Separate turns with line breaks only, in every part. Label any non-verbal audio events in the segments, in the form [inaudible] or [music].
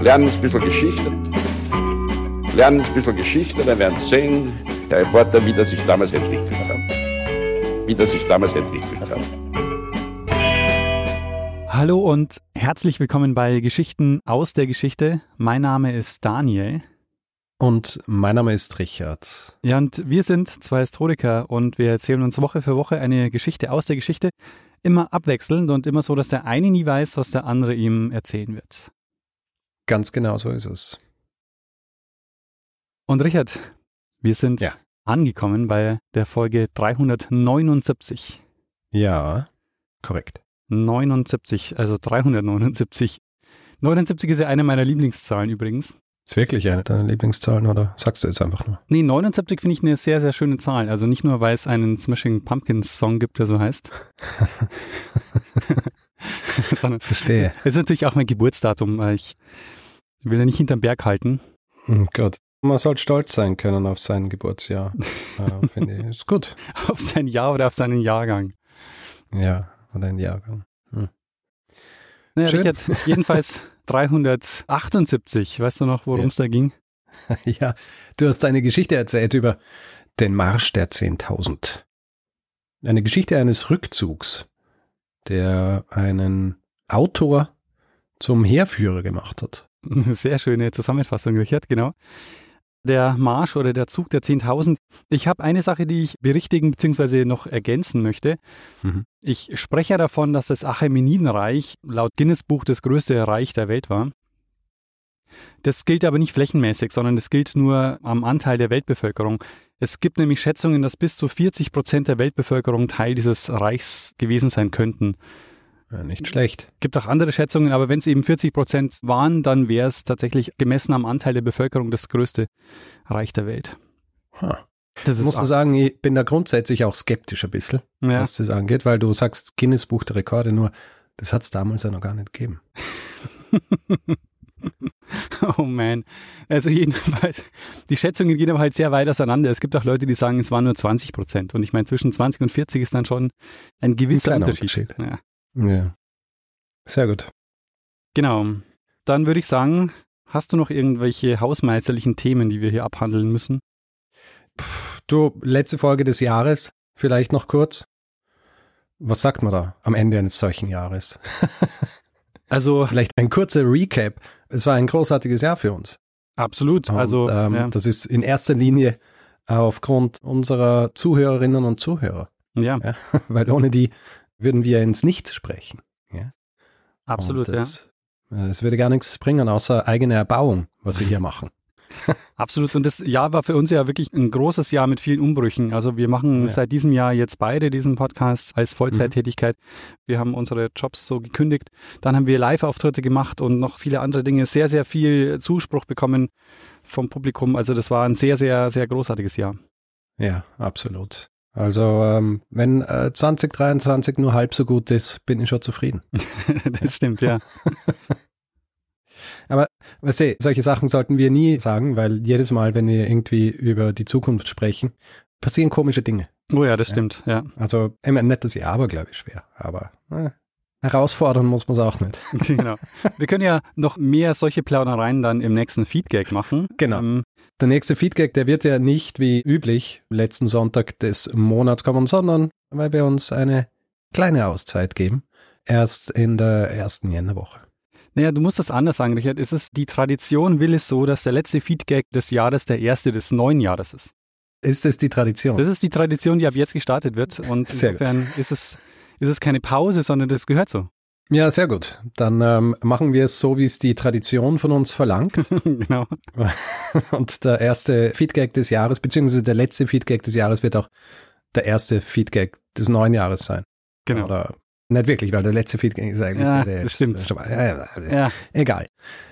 lernen ein bisschen Geschichte. Lernen ein bisschen Geschichte, dann werden Sie sehen, der Reporter, wie das sich damals entwickelt hat. Wie das sich damals entwickelt hat.
Hallo und herzlich willkommen bei Geschichten aus der Geschichte. Mein Name ist Daniel.
Und mein Name ist Richard.
Ja, und wir sind zwei Historiker und wir erzählen uns Woche für Woche eine Geschichte aus der Geschichte, immer abwechselnd und immer so, dass der eine nie weiß, was der andere ihm erzählen wird.
Ganz genau so ist es.
Und Richard, wir sind ja. angekommen bei der Folge 379.
Ja, korrekt.
79, also 379. 79 ist ja eine meiner Lieblingszahlen übrigens.
Ist wirklich eine deiner Lieblingszahlen oder sagst du jetzt einfach nur?
Nee, 79 finde ich eine sehr, sehr schöne Zahl. Also nicht nur, weil es einen Smashing Pumpkins Song gibt, der so heißt. [laughs] [laughs]
Verstehe.
Es ist natürlich auch mein Geburtsdatum, weil ich will ja nicht hinterm Berg halten.
Oh Gott. Man soll stolz sein können auf sein Geburtsjahr. [laughs] äh, Finde ich. Ist gut.
auf sein Jahr oder auf seinen Jahrgang.
Ja, oder ein Jahrgang. Hm.
Naja, Schön. Richard, jedenfalls [laughs] 378. Weißt du noch, worum es ja. da ging? [laughs]
Ja, du hast eine Geschichte erzählt über den Marsch der 10.000. Eine Geschichte eines Rückzugs, der einen Autor zum Heerführer gemacht hat. [laughs]
Sehr schöne Zusammenfassung, Richard, genau. Der Marsch oder der Zug der 10.000. Ich habe eine Sache, die ich berichtigen bzw. noch ergänzen möchte. Mhm. Ich spreche davon, dass das Achämenidenreich laut Guinness Buch das größte Reich der Welt war. Das gilt aber nicht flächenmäßig, sondern das gilt nur am Anteil der Weltbevölkerung. Es gibt nämlich Schätzungen, dass bis zu 40 Prozent der Weltbevölkerung Teil dieses Reichs gewesen sein könnten.
Ja, nicht schlecht.
Gibt auch andere Schätzungen, aber wenn es eben 40 Prozent waren, dann wäre es tatsächlich gemessen am Anteil der Bevölkerung das größte Reich der Welt.
Huh. Das ich muss sagen, ich bin da grundsätzlich auch skeptisch ein bisschen, ja. was das angeht, weil du sagst Guinness Buch der Rekorde, nur das hat es damals ja noch gar nicht gegeben. [laughs]
oh man. Also jedenfalls, die Schätzungen gehen aber halt sehr weit auseinander. Es gibt auch Leute, die sagen, es waren nur 20 Prozent. Und ich meine, zwischen 20 und 40 ist dann schon ein gewisser ein Unterschied.
Unterschied. Ja. Ja. Sehr gut.
Genau. Dann würde ich sagen, hast du noch irgendwelche hausmeisterlichen Themen, die wir hier abhandeln müssen?
Puh, du, letzte Folge des Jahres, vielleicht noch kurz. Was sagt man da am Ende eines solchen Jahres? [laughs]
also
vielleicht ein kurzer Recap. Es war ein großartiges Jahr für uns.
Absolut.
Und,
also
ähm, ja. das ist in erster Linie aufgrund unserer Zuhörerinnen und Zuhörer.
Ja. ja. [laughs]
Weil ohne die würden wir ins Nichts sprechen. Ja?
Absolut,
das, ja. Es würde gar nichts bringen, außer eigene Erbauung, was wir hier machen. [laughs]
Absolut. Und das Jahr war für uns ja wirklich ein großes Jahr mit vielen Umbrüchen. Also wir machen ja. seit diesem Jahr jetzt beide diesen Podcast als Vollzeittätigkeit. Mhm. Wir haben unsere Jobs so gekündigt. Dann haben wir Live-Auftritte gemacht und noch viele andere Dinge. Sehr, sehr viel Zuspruch bekommen vom Publikum. Also das war ein sehr, sehr, sehr großartiges Jahr.
Ja, absolut. Also ähm, wenn äh, 2023 nur halb so gut ist, bin ich schon zufrieden. [laughs]
das stimmt, ja. [laughs]
Aber weißt du, solche Sachen sollten wir nie sagen, weil jedes Mal, wenn wir irgendwie über die Zukunft sprechen, passieren komische Dinge.
Oh ja, das ja? stimmt, ja.
Also immer nicht, dass ich aber, glaube ich, schwer, aber äh, herausfordern muss man es auch nicht. [laughs]
genau. Wir können ja noch mehr solche Plaudereien dann im nächsten Feedgag machen.
Genau. Ähm, der nächste Feedback, der wird ja nicht wie üblich letzten Sonntag des Monats kommen, sondern weil wir uns eine kleine Auszeit geben. Erst in der ersten Jännerwoche.
Naja, du musst das anders sagen, Richard. Es ist, die Tradition will es so, dass der letzte Feedback des Jahres der erste des neuen Jahres ist.
Ist es die Tradition?
Das ist die Tradition, die ab jetzt gestartet wird. Und Sehr insofern gut. ist es, ist es keine Pause, sondern das gehört so.
Ja, sehr gut. Dann ähm, machen wir es so, wie es die Tradition von uns verlangt. [laughs]
genau. [laughs]
Und der erste Feedback des Jahres, beziehungsweise der letzte Feedback des Jahres wird auch der erste Feedback des neuen Jahres sein.
Genau.
Oder nicht wirklich, weil der letzte Feedback ist eigentlich
ja,
der
das stimmt.
Ja, ja. Egal.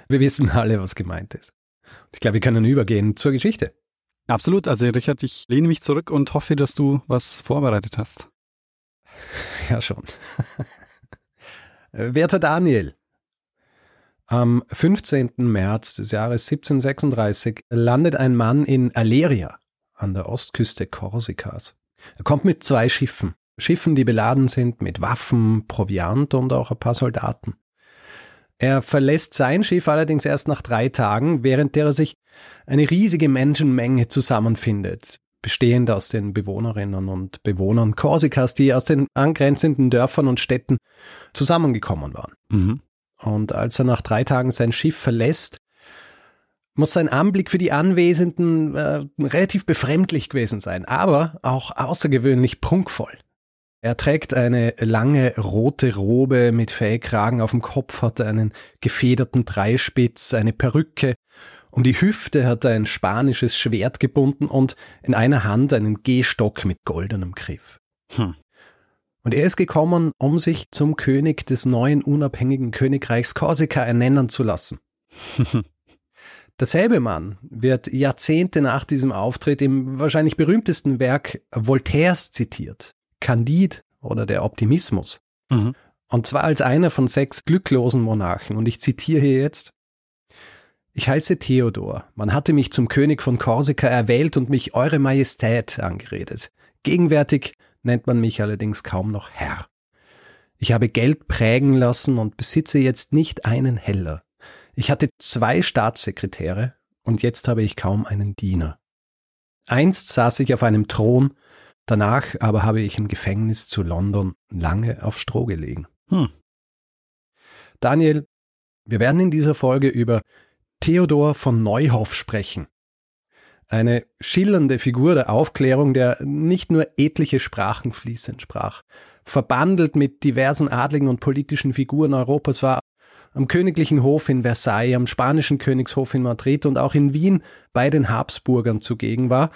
Wir wissen alle, was gemeint ist. Ich glaube, wir können übergehen zur Geschichte.
Absolut. Also Richard, ich lehne mich zurück und hoffe, dass du was vorbereitet hast.
Ja, schon. Äh, werter Daniel, am 15. März des Jahres 1736 landet ein Mann in Aleria an der Ostküste Korsikas. Er kommt mit zwei Schiffen, Schiffen, die beladen sind mit Waffen, Proviant und auch ein paar Soldaten. Er verlässt sein Schiff allerdings erst nach drei Tagen, während der er sich eine riesige Menschenmenge zusammenfindet, bestehend aus den Bewohnerinnen und Bewohnern Korsikas, die aus den angrenzenden Dörfern und Städten zusammengekommen waren. Mhm. Und als er nach drei Tagen sein Schiff verlässt, muss sein Anblick für die Anwesenden äh, relativ befremdlich gewesen sein, aber auch außergewöhnlich prunkvoll. Er trägt eine lange rote Robe mit Fellkragen auf dem Kopf, hat einen gefederten Dreispitz, eine Perücke. Um die Hüfte hat er ein spanisches Schwert gebunden und in einer Hand einen Gehstock mit goldenem Griff. Hm. Und er ist gekommen, um sich zum König des neuen unabhängigen Königreichs Korsika ernennen zu lassen. [laughs] Derselbe Mann wird Jahrzehnte nach diesem Auftritt im wahrscheinlich berühmtesten Werk Voltaires zitiert. Candide oder der Optimismus. Mhm. Und zwar als einer von sechs glücklosen Monarchen. Und ich zitiere hier jetzt. Ich heiße Theodor. Man hatte mich zum König von Korsika erwählt und mich Eure Majestät angeredet. Gegenwärtig nennt man mich allerdings kaum noch Herr. Ich habe Geld prägen lassen und besitze jetzt nicht einen Heller. Ich hatte zwei Staatssekretäre und jetzt habe ich kaum einen Diener. Einst saß ich auf einem Thron Danach aber habe ich im Gefängnis zu London lange auf Stroh gelegen. Hm. Daniel, wir werden in dieser Folge über Theodor von Neuhoff sprechen. Eine schillernde Figur der Aufklärung, der nicht nur etliche Sprachen fließend sprach, verbandelt mit diversen adligen und politischen Figuren Europas war, am königlichen Hof in Versailles, am spanischen Königshof in Madrid und auch in Wien bei den Habsburgern zugegen war,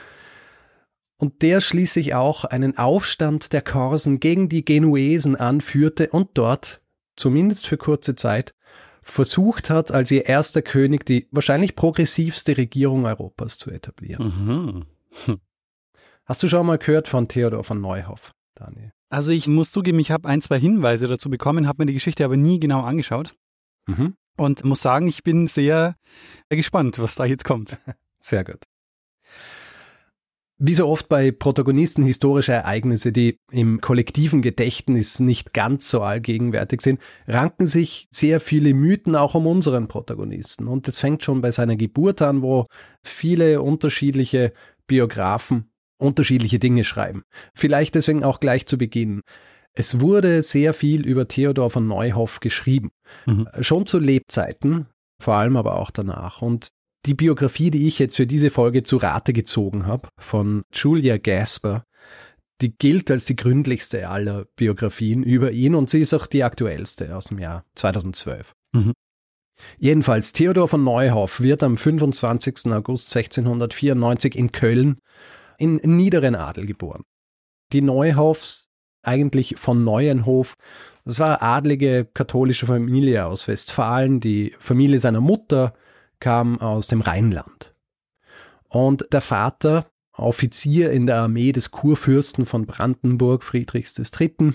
und der schließlich auch einen Aufstand der Korsen gegen die Genuesen anführte und dort, zumindest für kurze Zeit, versucht hat, als ihr erster König die wahrscheinlich progressivste Regierung Europas zu etablieren. Mhm. Hast du schon mal gehört von Theodor von Neuhoff, Daniel?
Also ich muss zugeben, ich habe ein, zwei Hinweise dazu bekommen, habe mir die Geschichte aber nie genau angeschaut. Mhm. Und muss sagen, ich bin sehr gespannt, was da jetzt kommt. [laughs]
Sehr gut. Wie so oft bei Protagonisten historischer Ereignisse, die im kollektiven Gedächtnis nicht ganz so allgegenwärtig sind, ranken sich sehr viele Mythen auch um unseren Protagonisten. Und das fängt schon bei seiner Geburt an, wo viele unterschiedliche Biografen unterschiedliche Dinge schreiben. Vielleicht deswegen auch gleich zu Beginn. Es wurde sehr viel über Theodor von Neuhoff geschrieben. Mhm. Schon zu Lebzeiten, vor allem aber auch danach. Und die Biografie, die ich jetzt für diese Folge zu Rate gezogen habe, von Julia Gasper, die gilt als die gründlichste aller Biografien über ihn und sie ist auch die aktuellste aus dem Jahr 2012. Mhm. Jedenfalls, Theodor von Neuhoff wird am 25. August 1694 in Köln in niederen Adel geboren. Die Neuhoffs, eigentlich von Neuenhof, das war adlige katholische Familie aus Westfalen, die Familie seiner Mutter, kam aus dem Rheinland. Und der Vater, Offizier in der Armee des Kurfürsten von Brandenburg, Friedrichs III.,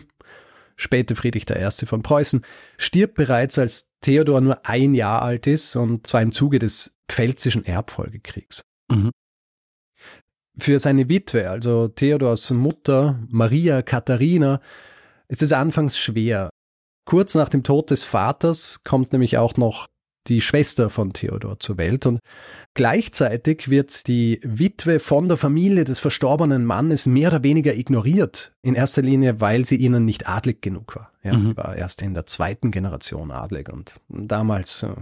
später Friedrich I. von Preußen, stirbt bereits als Theodor nur ein Jahr alt ist und zwar im Zuge des Pfälzischen Erbfolgekriegs. Mhm. Für seine Witwe, also Theodors Mutter Maria Katharina, ist es anfangs schwer. Kurz nach dem Tod des Vaters kommt nämlich auch noch die Schwester von Theodor zur Welt und gleichzeitig wird die Witwe von der Familie des verstorbenen Mannes mehr oder weniger ignoriert. In erster Linie, weil sie ihnen nicht adlig genug war. Ja, mhm. Sie war erst in der zweiten Generation adlig und damals, du,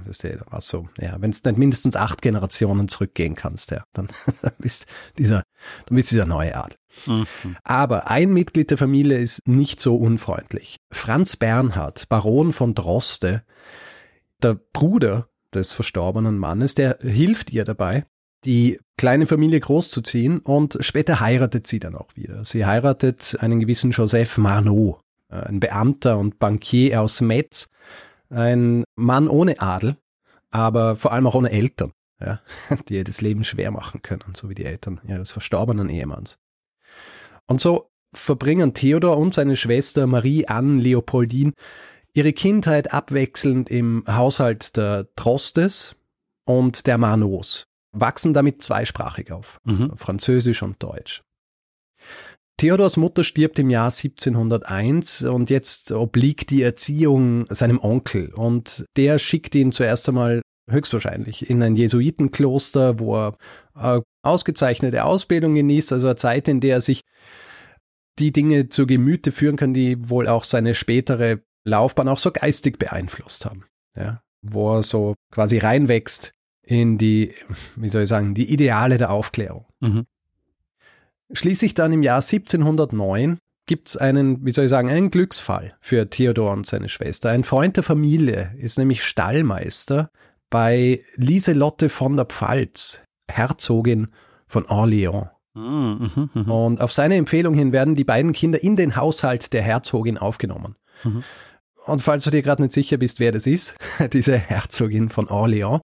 war so, ja, wenn es nicht mindestens acht Generationen zurückgehen kannst, ja, dann, [laughs] dann bist dieser, dann bist dieser neue Adel. Mhm. Aber ein Mitglied der Familie ist nicht so unfreundlich. Franz Bernhard, Baron von Droste, der Bruder des verstorbenen Mannes, der hilft ihr dabei, die kleine Familie großzuziehen und später heiratet sie dann auch wieder. Sie heiratet einen gewissen Joseph Marnot, äh, ein Beamter und Bankier aus Metz, ein Mann ohne Adel, aber vor allem auch ohne Eltern, ja, [laughs] die ihr das Leben schwer machen können, so wie die Eltern ihres verstorbenen Ehemanns. Und so verbringen Theodor und seine Schwester Marie Anne Leopoldine ihre Kindheit abwechselnd im Haushalt der Trostes und der Manos, wachsen damit zweisprachig auf, mhm. Französisch und Deutsch. Theodors Mutter stirbt im Jahr 1701 und jetzt obliegt die Erziehung seinem Onkel und der schickt ihn zuerst einmal höchstwahrscheinlich in ein Jesuitenkloster, wo er eine ausgezeichnete Ausbildung genießt, also eine Zeit, in der er sich die Dinge zu Gemüte führen kann, die wohl auch seine spätere Laufbahn auch so geistig beeinflusst haben. Ja, wo er so quasi reinwächst in die, wie soll ich sagen, die Ideale der Aufklärung. Mhm. Schließlich dann im Jahr 1709 gibt es einen, wie soll ich sagen, einen Glücksfall für Theodor und seine Schwester. Ein Freund der Familie ist nämlich Stallmeister bei Lieselotte von der Pfalz, Herzogin von Orléans. Mhm, mh, mh. Und auf seine Empfehlung hin werden die beiden Kinder in den Haushalt der Herzogin aufgenommen. Mhm. Und falls du dir gerade nicht sicher bist, wer das ist, [laughs] diese Herzogin von Orléans,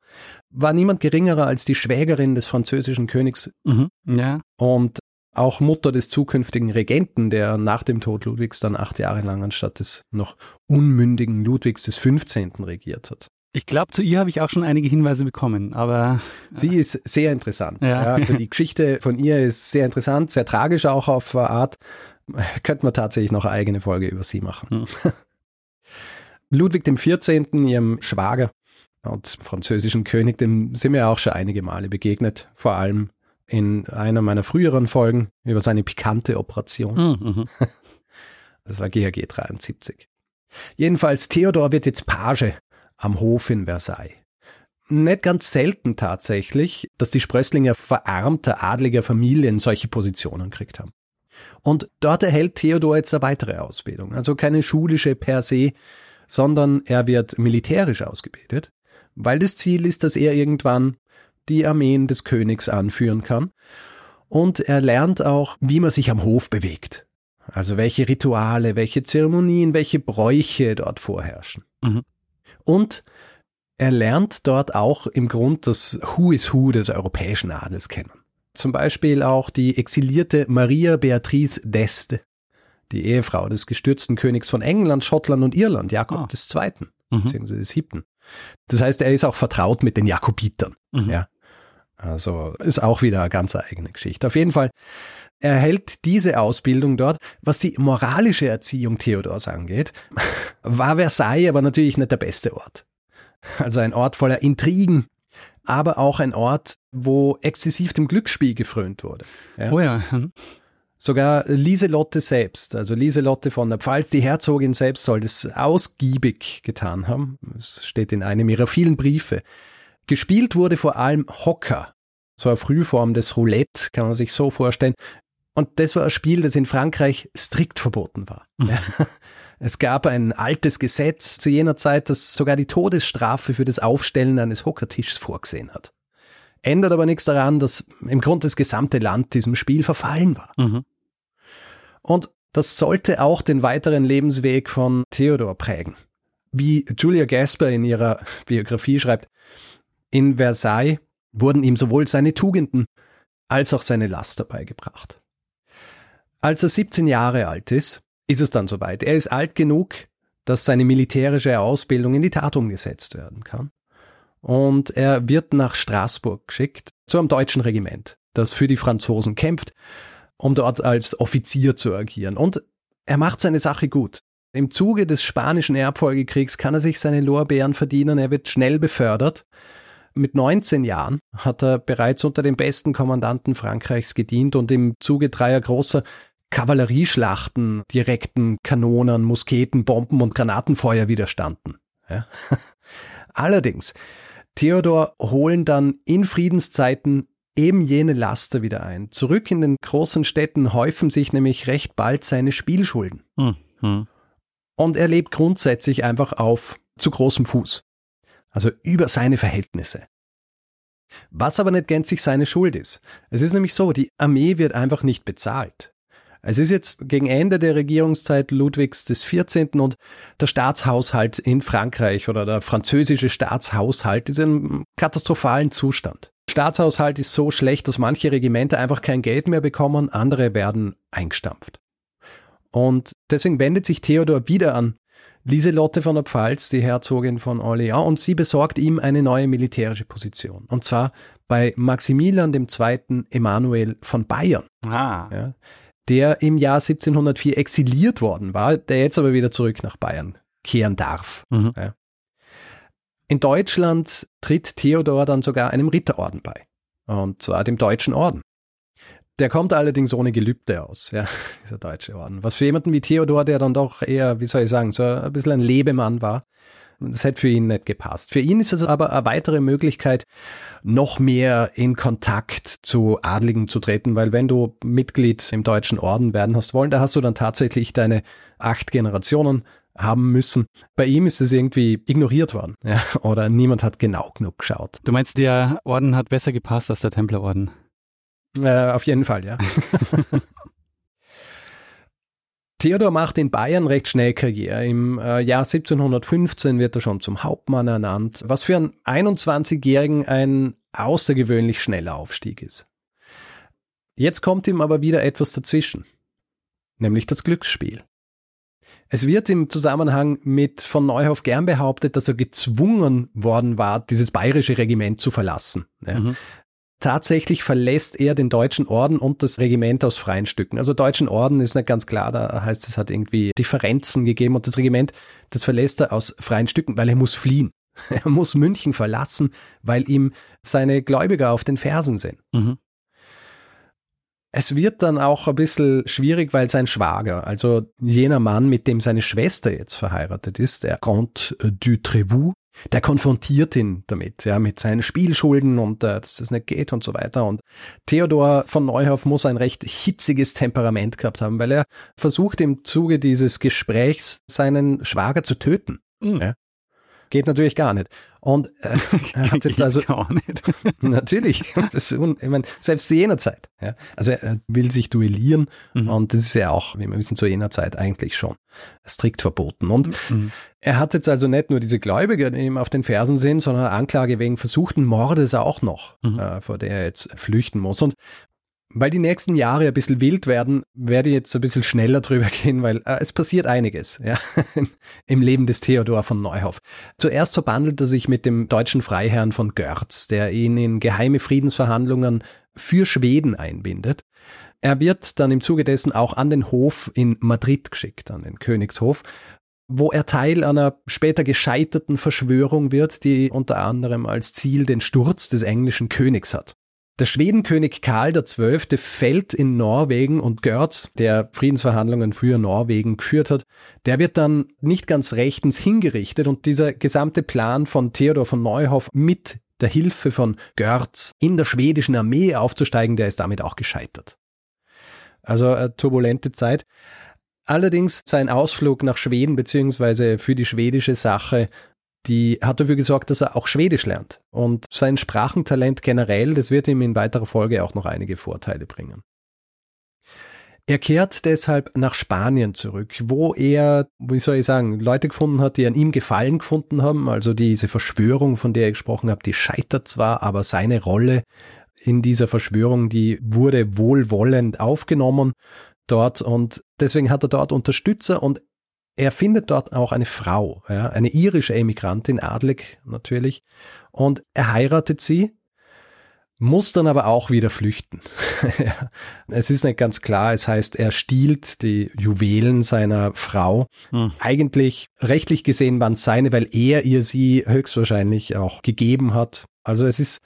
war niemand geringerer als die Schwägerin des französischen Königs. Mhm. Ja. Und auch Mutter des zukünftigen Regenten, der nach dem Tod Ludwigs dann acht Jahre lang anstatt des noch unmündigen Ludwigs des 15. regiert hat.
Ich glaube, zu ihr habe ich auch schon einige Hinweise bekommen, aber. [laughs]
Sie ist sehr interessant. Ja. ja. also die Geschichte von ihr ist sehr interessant, sehr tragisch auch auf Art. Könnte man tatsächlich noch eine eigene Folge über sie machen. Hm. [laughs] Ludwig XIV., ihrem Schwager und französischen König, dem sind wir auch schon einige Male begegnet, vor allem in einer meiner früheren Folgen über seine pikante Operation. Hm, mhm. [laughs] Das war GHG 73. Jedenfalls, Theodor wird jetzt Page am Hof in Versailles. Nicht ganz selten tatsächlich, dass die Sprösslinger verarmter adliger Familien solche Positionen gekriegt haben. Und dort erhält Theodor jetzt eine weitere Ausbildung. Also keine schulische per se, sondern er wird militärisch ausgebildet, weil das Ziel ist, dass er irgendwann die Armeen des Königs anführen kann. Und er lernt auch, wie man sich am Hof bewegt. Also welche Rituale, welche Zeremonien, welche Bräuche dort vorherrschen. Mhm. Und er lernt dort auch im Grund das Who is Who des europäischen Adels kennen. Zum Beispiel auch die exilierte Maria Beatrice d'Este, die Ehefrau des gestürzten Königs von England, Schottland und Irland, Jakob ah. II., mhm. beziehungsweise des Siebten. Das heißt, er ist auch vertraut mit den Jakobitern. Mhm. Ja. Also ist auch wieder eine ganz eigene Geschichte. Auf jeden Fall erhält diese Ausbildung dort. Was die moralische Erziehung Theodors angeht, [laughs] war Versailles aber natürlich nicht der beste Ort. Also ein Ort voller Intrigen, aber auch ein Ort, wo exzessiv dem Glücksspiel gefrönt wurde. Ja? Oh ja. Sogar Lieselotte selbst, also Lieselotte von der Pfalz, die Herzogin selbst soll das ausgiebig getan haben. Es steht in einem ihrer vielen Briefe. Gespielt wurde vor allem Hocker, so eine Frühform des Roulette, kann man sich so vorstellen. Und das war ein Spiel, das in Frankreich strikt verboten war. Mhm. Ja. [laughs] Es gab ein altes Gesetz zu jener Zeit, das sogar die Todesstrafe für das Aufstellen eines Hockertischs vorgesehen hat. Ändert aber nichts daran, dass im Grunde das gesamte Land diesem Spiel verfallen war. Mhm. Und das sollte auch den weiteren Lebensweg von Theodor prägen. Wie Julia Gasper in ihrer Biografie schreibt, in Versailles wurden ihm sowohl seine Tugenden als auch seine Laster beigebracht. Als er 17 Jahre alt ist, ist es dann soweit. Er ist alt genug, dass seine militärische Ausbildung in die Tat umgesetzt werden kann. Und er wird nach Straßburg geschickt, zu einem deutschen Regiment, das für die Franzosen kämpft, um dort als Offizier zu agieren. Und er macht seine Sache gut. Im Zuge des spanischen Erbfolgekriegs kann er sich seine Lorbeeren verdienen, er wird schnell befördert mit 19 Jahren hat er bereits unter den besten Kommandanten Frankreichs gedient und im Zuge dreier großer Kavallerieschlachten direkten Kanonen, Musketen, Bomben und Granatenfeuer widerstanden. Ja. [laughs] Allerdings, Theodor holen dann in Friedenszeiten eben jene Laster wieder ein. Zurück in den großen Städten häufen sich nämlich recht bald seine Spielschulden. Mhm. Und er lebt grundsätzlich einfach auf zu großem Fuß. Also über seine Verhältnisse. Was aber nicht gänzlich seine Schuld ist. Es ist nämlich so, die Armee wird einfach nicht bezahlt. Es ist jetzt gegen Ende der Regierungszeit Ludwigs des 14. und der Staatshaushalt in Frankreich oder der französische Staatshaushalt ist in einem katastrophalen Zustand. Staatshaushalt ist so schlecht, dass manche Regimente einfach kein Geld mehr bekommen, andere werden eingestampft. Und deswegen wendet sich Theodor wieder an Lieselotte von der Pfalz, die Herzogin von Orléans, und sie besorgt ihm eine neue militärische Position. Und zwar bei Maximilian II. Emanuel von Bayern. Ah. Ja, der im Jahr 1704 exiliert worden war, der jetzt aber wieder zurück nach Bayern kehren darf. Mhm. Ja. In Deutschland tritt Theodor dann sogar einem Ritterorden bei. Und zwar dem Deutschen Orden. Der kommt allerdings ohne Gelübde aus, ja, [laughs] dieser deutsche Orden. Was für jemanden wie Theodor, der dann doch eher, wie soll ich sagen, so ein bisschen ein Lebemann war, das hätte für ihn nicht gepasst. Für ihn ist es aber eine weitere Möglichkeit, noch mehr in Kontakt zu Adligen zu treten, weil wenn du Mitglied im Deutschen Orden werden hast wollen, da hast du dann tatsächlich deine acht Generationen haben müssen. Bei ihm ist es irgendwie ignoriert worden, ja, [laughs] oder niemand hat genau genug geschaut.
Du meinst, der Orden hat besser gepasst als der Templerorden?
Äh, auf jeden Fall, ja. [laughs] Theodor macht in Bayern recht schnell Karriere. Im äh, Jahr 1715 wird er schon zum Hauptmann ernannt, was für einen 21-Jährigen ein außergewöhnlich schneller Aufstieg ist. Jetzt kommt ihm aber wieder etwas dazwischen, nämlich das Glücksspiel. Es wird im Zusammenhang mit von Neuhoff gern behauptet, dass er gezwungen worden war, dieses bayerische Regiment zu verlassen. Ja. Mhm tatsächlich verlässt er den Deutschen Orden und das Regiment aus freien Stücken. Also Deutschen Orden ist nicht ganz klar, da heißt es hat irgendwie Differenzen gegeben und das Regiment, das verlässt er aus freien Stücken, weil er muss fliehen. [laughs] Er muss München verlassen, weil ihm seine Gläubiger auf den Fersen sind. Mhm. Es wird dann auch ein bisschen schwierig, weil sein Schwager, also jener Mann, mit dem seine Schwester jetzt verheiratet ist, der Comte du Trevoux, der konfrontiert ihn damit, ja, mit seinen Spielschulden und äh, dass das nicht geht und so weiter. Und Theodor von Neuhoff muss ein recht hitziges Temperament gehabt haben, weil er versucht im Zuge dieses Gesprächs seinen Schwager zu töten. Mhm. Ja. Geht natürlich gar nicht. Und äh, [laughs] er hat jetzt also gar nicht. [laughs] natürlich, das un, ich meine, selbst zu jener Zeit. Ja, also er will sich duellieren mhm. und das ist ja auch, wie wir wissen, zu jener Zeit eigentlich schon strikt verboten. Und mhm. er hat jetzt also nicht nur diese Gläubiger, die ihm auf den Fersen sind, sondern Anklage wegen versuchten Mordes auch noch, mhm. äh, vor der er jetzt flüchten muss. Und weil die nächsten Jahre ein bisschen wild werden, werde ich jetzt ein bisschen schneller drüber gehen, weil äh, es passiert einiges ja, [laughs] im Leben des Theodor von Neuhoff. Zuerst verbandelt er sich mit dem deutschen Freiherrn von Görz, der ihn in geheime Friedensverhandlungen für Schweden einbindet. Er wird dann im Zuge dessen auch an den Hof in Madrid geschickt, an den Königshof, wo er Teil einer später gescheiterten Verschwörung wird, die unter anderem als Ziel den Sturz des englischen Königs hat. Der Schwedenkönig Karl XII. fällt in Norwegen und Görz, der Friedensverhandlungen für Norwegen geführt hat, der wird dann nicht ganz rechtens hingerichtet und dieser gesamte Plan von Theodor von Neuhoff mit der Hilfe von Görz in der schwedischen Armee aufzusteigen, der ist damit auch gescheitert. Also eine turbulente Zeit. Allerdings sein Ausflug nach Schweden beziehungsweise für die schwedische Sache die hat dafür gesorgt, dass er auch Schwedisch lernt. Und sein Sprachentalent generell, das wird ihm in weiterer Folge auch noch einige Vorteile bringen. Er kehrt deshalb nach Spanien zurück, wo er, wie soll ich sagen, Leute gefunden hat, die an ihm Gefallen gefunden haben. Also diese Verschwörung, von der ich gesprochen habe, die scheitert zwar, aber seine Rolle in dieser Verschwörung, die wurde wohlwollend aufgenommen dort und deswegen hat er dort Unterstützer und er findet dort auch eine Frau, ja, eine irische Emigrantin, adlig natürlich, und er heiratet sie, muss dann aber auch wieder flüchten. [laughs] es ist nicht ganz klar, es heißt, er stiehlt die Juwelen seiner Frau. Hm. Eigentlich rechtlich gesehen waren es seine, weil er ihr sie höchstwahrscheinlich auch gegeben hat. Also es ist,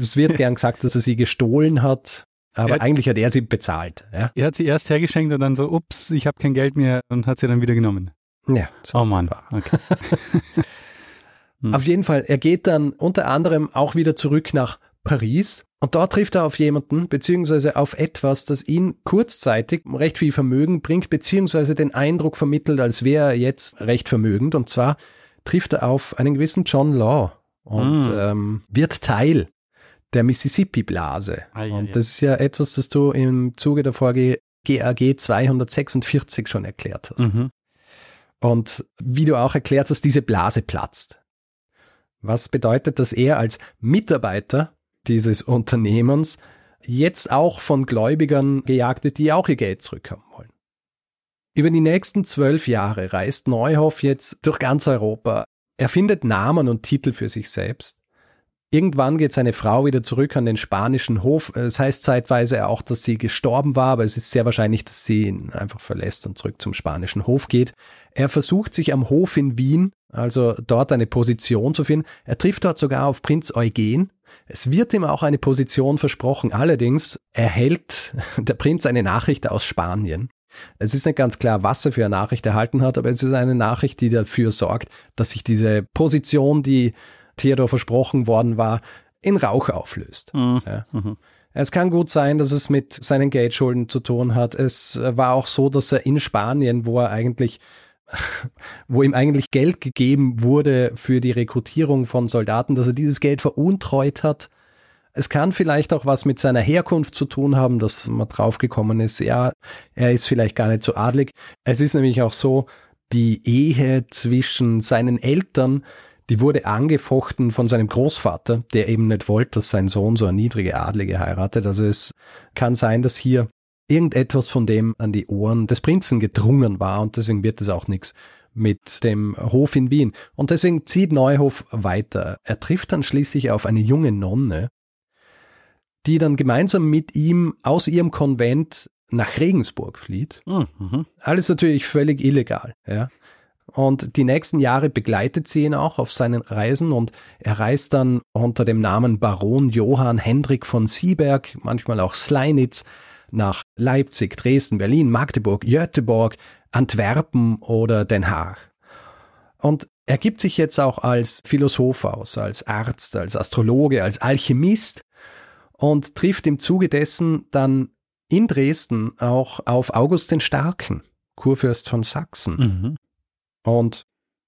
es wird [laughs] gern gesagt, dass er sie gestohlen hat. Aber hat, eigentlich hat er sie bezahlt. Ja?
Er hat sie erst hergeschenkt und dann so, ups, ich habe kein Geld mehr und hat sie dann wieder genommen.
Ja.
So oh Mann. Okay. [laughs]
hm. Auf jeden Fall, er geht dann unter anderem auch wieder zurück nach Paris und dort trifft er auf jemanden, beziehungsweise auf etwas, das ihn kurzzeitig recht viel Vermögen bringt, beziehungsweise den Eindruck vermittelt, als wäre er jetzt recht vermögend. Und zwar trifft er auf einen gewissen John Law und hm. ähm, wird Teil der Mississippi-Blase. Ah, ja, und das ist ja etwas, das du im Zuge der Folge GAG 246 schon erklärt hast. Mhm. Und wie du auch erklärt hast, diese Blase platzt. Was bedeutet, dass er als Mitarbeiter dieses Unternehmens jetzt auch von Gläubigern gejagt wird, die auch ihr Geld zurückhaben wollen. Über die nächsten zwölf Jahre reist Neuhoff jetzt durch ganz Europa. Er findet Namen und Titel für sich selbst Irgendwann geht seine Frau wieder zurück an den spanischen Hof. Es heißt zeitweise auch, dass sie gestorben war, aber es ist sehr wahrscheinlich, dass sie ihn einfach verlässt und zurück zum spanischen Hof geht. Er versucht sich am Hof in Wien, also dort eine Position zu finden. Er trifft dort sogar auf Prinz Eugen. Es wird ihm auch eine Position versprochen. Allerdings erhält [laughs] der Prinz eine Nachricht aus Spanien. Es ist nicht ganz klar, was er für eine Nachricht erhalten hat, aber es ist eine Nachricht, die dafür sorgt, dass sich diese Position, die Theodor versprochen worden war, in Rauch auflöst. Mhm. Ja. Mhm. Es kann gut sein, dass es mit seinen Geldschulden zu tun hat. Es war auch so, dass er in Spanien, wo er eigentlich [laughs] wo ihm eigentlich Geld gegeben wurde für die Rekrutierung von Soldaten, dass er dieses Geld veruntreut hat. Es kann vielleicht auch was mit seiner Herkunft zu tun haben, dass man draufgekommen ist, ja, er ist vielleicht gar nicht so adlig. Es ist nämlich auch so, die Ehe zwischen seinen Eltern die wurde angefochten von seinem Großvater, der eben nicht wollte, dass sein Sohn so eine niedrige Adlige heiratet. Also es kann sein, dass hier irgendetwas von dem an die Ohren des Prinzen gedrungen war und deswegen wird es auch nichts mit dem Hof in Wien. Und deswegen zieht Neuhof weiter. Er trifft dann schließlich auf eine junge Nonne, die dann gemeinsam mit ihm aus ihrem Konvent nach Regensburg flieht. Mhm. Alles natürlich völlig illegal. Ja. Und die nächsten Jahre begleitet sie ihn auch auf seinen Reisen und er reist dann unter dem Namen Baron Johann Hendrik von Sieberg, manchmal auch Sleinitz, nach Leipzig, Dresden, Berlin, Magdeburg, Göteborg, Antwerpen oder Den Haag. Und er gibt sich jetzt auch als Philosoph aus, als Arzt, als Astrologe, als Alchemist und trifft im Zuge dessen dann in Dresden auch auf August den Starken, Kurfürst von Sachsen. Mhm. Und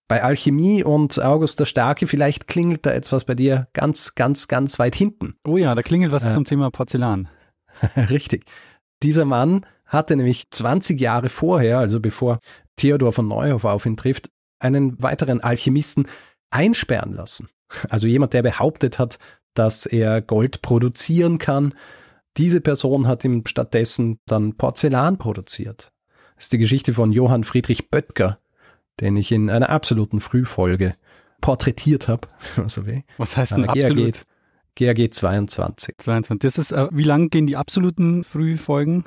bei Alchemie und August der Starke, vielleicht klingelt da etwas bei dir ganz, ganz, ganz weit hinten.
Oh ja, da klingelt was äh, zum Thema Porzellan. [laughs]
Richtig. Dieser Mann hatte nämlich 20 Jahre vorher, also bevor Theodor von Neuhoff auf ihn trifft, einen weiteren Alchemisten einsperren lassen. Also jemand, der behauptet hat, dass er Gold produzieren kann. Diese Person hat ihm stattdessen dann Porzellan produziert. Das ist die Geschichte von Johann Friedrich Böttger, den ich in einer absoluten Frühfolge porträtiert habe. [laughs]
Also Was heißt denn absolut?
GAG 22.
22. Das ist, äh, wie lang gehen die absoluten Frühfolgen?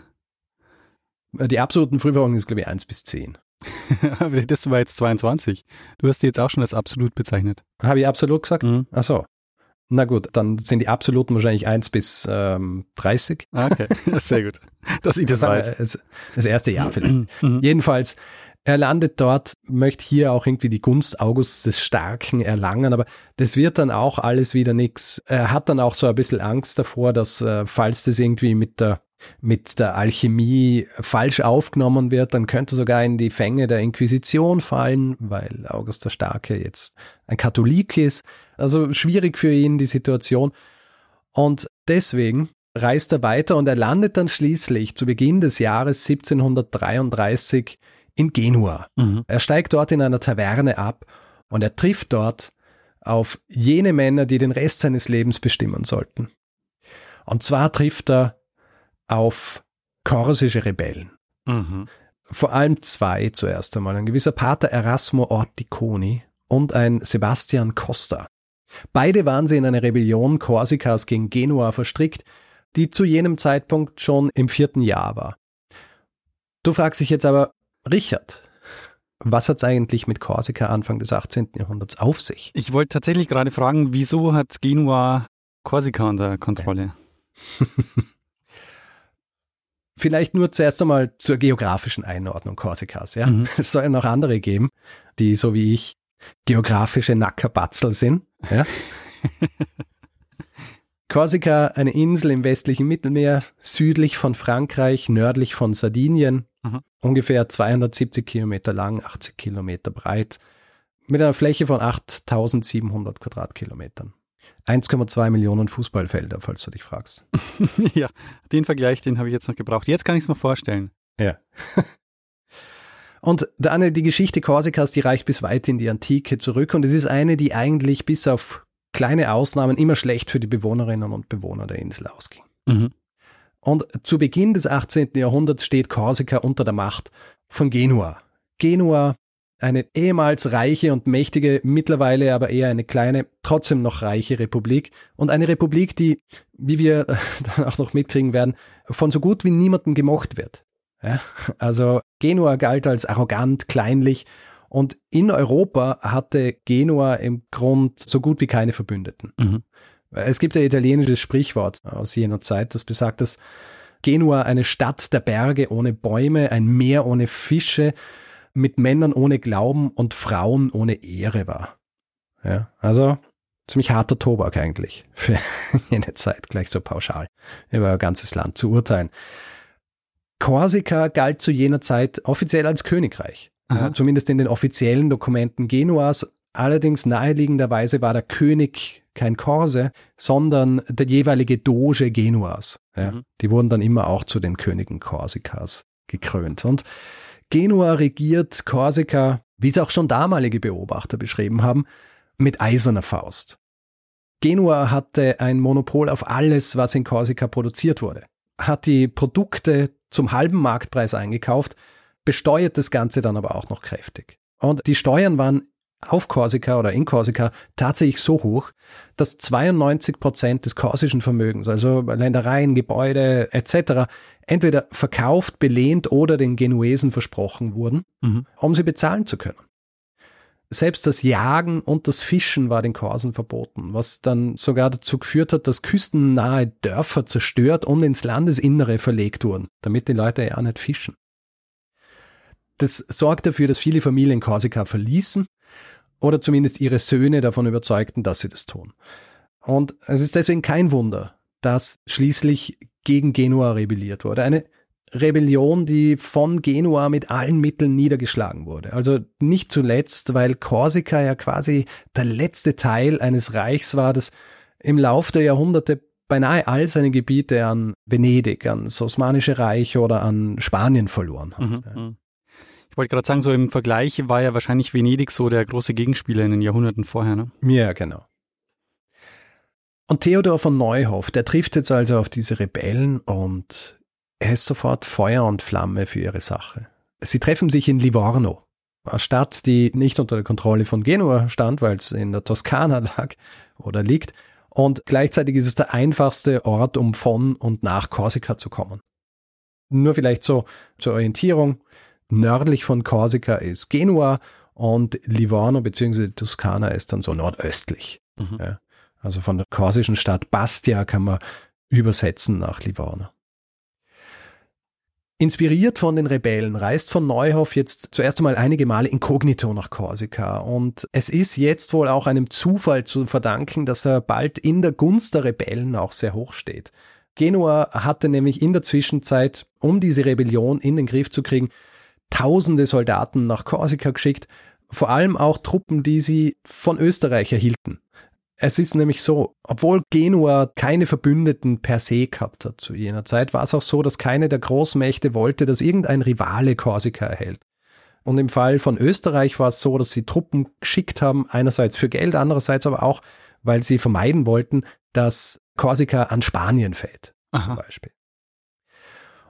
Äh, die absoluten Frühfolgen ist, glaube ich, 1 bis 10. [laughs]
das war jetzt 22. Du hast die jetzt auch schon als absolut bezeichnet.
Habe ich absolut gesagt? Mhm. Ach so. Na gut, dann sind die absoluten wahrscheinlich 1 bis ähm, 30.
Ah, okay, [laughs] sehr gut, dass ich das, das weiß.
Das erste Jahr vielleicht. Mhm. Jedenfalls er landet dort, möchte hier auch irgendwie die Gunst Augusts des Starken erlangen, aber das wird dann auch alles wieder nix. Er hat dann auch so ein bisschen Angst davor, dass äh, falls das irgendwie mit der mit der Alchemie falsch aufgenommen wird, dann könnte sogar in die Fänge der Inquisition fallen, weil August der Starke jetzt ein Katholik ist. Also schwierig für ihn die Situation. Und deswegen reist er weiter und er landet dann schließlich zu Beginn des Jahres 1733 in Genua. Mhm. Er steigt dort in einer Taverne ab und er trifft dort auf jene Männer, die den Rest seines Lebens bestimmen sollten. Und zwar trifft er auf korsische Rebellen. Mhm. Vor allem zwei zuerst einmal. Ein gewisser Pater Erasmo Orticoni und ein Sebastian Costa. Beide waren sie in eine Rebellion Korsikas gegen Genua verstrickt, die zu jenem Zeitpunkt schon im vierten Jahr war. Du fragst dich jetzt aber, Richard, was hat es eigentlich mit Korsika Anfang des 18. Jahrhunderts auf sich?
Ich wollte tatsächlich gerade fragen, wieso hat Genua Korsika unter Kontrolle? [laughs]
Vielleicht nur zuerst einmal zur geografischen Einordnung Korsikas. Ja? Mhm. Es soll ja noch andere geben, die so wie ich geografische Nackerbatzel sind. Ja? [laughs] Korsika, eine Insel im westlichen Mittelmeer, südlich von Frankreich, nördlich von Sardinien, mhm. ungefähr 270 Kilometer lang, 80 Kilometer breit, mit einer Fläche von 8700 Quadratkilometern. 1,2 Millionen Fußballfelder, falls du dich fragst. [laughs]
ja, den Vergleich, den habe ich jetzt noch gebraucht. Jetzt kann ich es mir vorstellen.
Ja. [laughs] Und dann die Geschichte Korsikas, die reicht bis weit in die Antike zurück und es ist eine, die eigentlich bis auf kleine Ausnahmen immer schlecht für die Bewohnerinnen und Bewohner der Insel ausging. Mhm. Und zu Beginn des 18. Jahrhunderts steht Korsika unter der Macht von Genua. Genua eine ehemals reiche und mächtige, mittlerweile aber eher eine kleine, trotzdem noch reiche Republik und eine Republik, die, wie wir [laughs] dann auch noch mitkriegen werden, von so gut wie niemandem gemocht wird. Ja? Also Genua galt als arrogant, kleinlich und in Europa hatte Genua im Grund so gut wie keine Verbündeten. Mhm. Es gibt ein italienisches Sprichwort aus jener Zeit, das besagt, dass Genua eine Stadt der Berge ohne Bäume, ein Meer ohne Fische, mit Männern ohne Glauben und Frauen ohne Ehre war. Ja, also ziemlich harter Tobak eigentlich für [laughs] jene Zeit, gleich so pauschal über ein ganzes Land zu urteilen. Korsika galt zu jener Zeit offiziell als Königreich, ja, zumindest in den offiziellen Dokumenten Genuas. Allerdings naheliegenderweise war der König kein Korse, sondern der jeweilige Doge Genuas. Ja, mhm. Die wurden dann immer auch zu den Königen Korsikas gekrönt. Und Genua regiert Korsika, wie es auch schon damalige Beobachter beschrieben haben, mit eiserner Faust. Genua hatte ein Monopol auf alles, was in Korsika produziert wurde, hat die Produkte zum halben Marktpreis eingekauft, besteuert das Ganze dann aber auch noch kräftig. Und die Steuern waren auf Korsika oder in Korsika tatsächlich so hoch, dass 92 Prozent des korsischen Vermögens, also Ländereien, Gebäude etc., entweder verkauft, belehnt oder den Genuesen versprochen wurden, mhm. um sie bezahlen zu können. Selbst das Jagen und das Fischen war den Korsen verboten, was dann sogar dazu geführt hat, dass küstennahe Dörfer zerstört und ins Landesinnere verlegt wurden, damit die Leute ja nicht fischen. Das sorgt dafür, dass viele Familien Korsika verließen oder zumindest ihre Söhne davon überzeugten, dass sie das tun. Und es ist deswegen kein Wunder, dass schließlich gegen Genua rebelliert wurde. Eine Rebellion, die von Genua mit allen Mitteln niedergeschlagen wurde. Also nicht zuletzt, weil Korsika ja quasi der letzte Teil eines Reichs war, das im Lauf der Jahrhunderte beinahe all seine Gebiete an Venedig, an das Osmanische Reich oder an Spanien verloren hat. Mhm, mhm.
Ich wollte gerade sagen, so im Vergleich war ja wahrscheinlich Venedig so der große Gegenspieler in den Jahrhunderten vorher, ne?
Ja, genau. Und Theodor von Neuhoff, der trifft jetzt also auf diese Rebellen und er ist sofort Feuer und Flamme für ihre Sache. Sie treffen sich in Livorno, eine Stadt, die nicht unter der Kontrolle von Genua stand, weil es in der Toskana [laughs] lag oder liegt. Und gleichzeitig ist es der einfachste Ort, um von und nach Korsika zu kommen. Nur vielleicht so zur Orientierung. Nördlich von Korsika ist Genua und Livorno bzw. Toskana ist dann so nordöstlich. Mhm. Ja. Also von der korsischen Stadt Bastia kann man übersetzen nach Livorno. Inspiriert von den Rebellen reist von Neuhoff jetzt zuerst einmal einige Male inkognito nach Korsika und es ist jetzt wohl auch einem Zufall zu verdanken, dass er bald in der Gunst der Rebellen auch sehr hoch steht. Genua hatte nämlich in der Zwischenzeit, um diese Rebellion in den Griff zu kriegen, tausende Soldaten nach Korsika geschickt, vor allem auch Truppen, die sie von Österreich erhielten. Es ist nämlich so, obwohl Genua keine Verbündeten per se gehabt hat zu jener Zeit, war es auch so, dass keine der Großmächte wollte, dass irgendein Rivale Korsika erhält. Und im Fall von Österreich war es so, dass sie Truppen geschickt haben, einerseits für Geld, andererseits aber auch, weil sie vermeiden wollten, dass Korsika an Spanien fällt, Aha. zum Beispiel.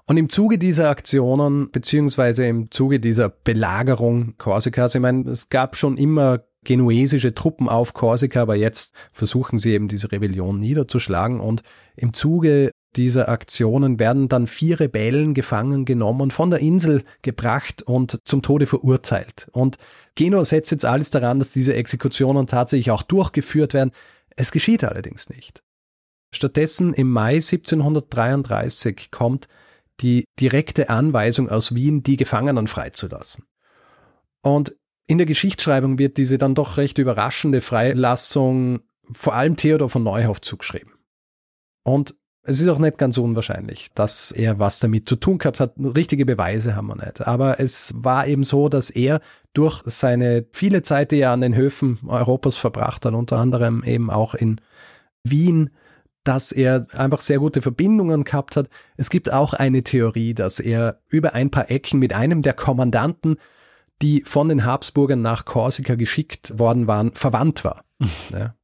Und im Zuge dieser Aktionen, beziehungsweise im Zuge dieser Belagerung Korsikas, ich meine, es gab schon immer genuesische Truppen auf Korsika, aber jetzt versuchen sie eben diese Rebellion niederzuschlagen und im Zuge dieser Aktionen werden dann vier Rebellen gefangen genommen von der Insel gebracht und zum Tode verurteilt. Und Genua setzt jetzt alles daran, dass diese Exekutionen tatsächlich auch durchgeführt werden. Es geschieht allerdings nicht. Stattdessen im Mai 1733 kommt die direkte Anweisung aus Wien, die Gefangenen freizulassen. Und in der Geschichtsschreibung wird diese dann doch recht überraschende Freilassung vor allem Theodor von Neuhoff zugeschrieben. Und es ist auch nicht ganz unwahrscheinlich, dass er was damit zu tun gehabt hat. Richtige Beweise haben wir nicht. Aber es war eben so, dass er durch seine viele Zeit, die er an den Höfen Europas verbracht hat, unter anderem eben auch in Wien, dass er einfach sehr gute Verbindungen gehabt hat. Es gibt auch eine Theorie, dass er über ein paar Ecken mit einem der Kommandanten, die von den Habsburgern nach Korsika geschickt worden waren, verwandt war. [laughs] ja.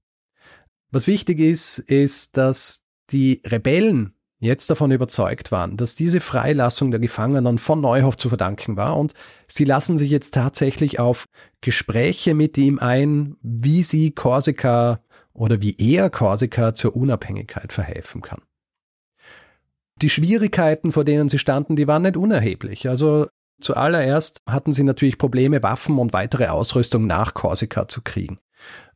Was wichtig ist, ist, dass die Rebellen, jetzt davon überzeugt waren, dass diese Freilassung der Gefangenen von Neuhoff zu verdanken war und sie lassen sich jetzt tatsächlich auf Gespräche mit ihm ein, wie sie Korsika oder wie er Korsika zur Unabhängigkeit verhelfen kann. Die Schwierigkeiten, vor denen sie standen, die waren nicht unerheblich. Also zuallererst hatten sie natürlich Probleme, Waffen und weitere Ausrüstung nach Korsika zu kriegen.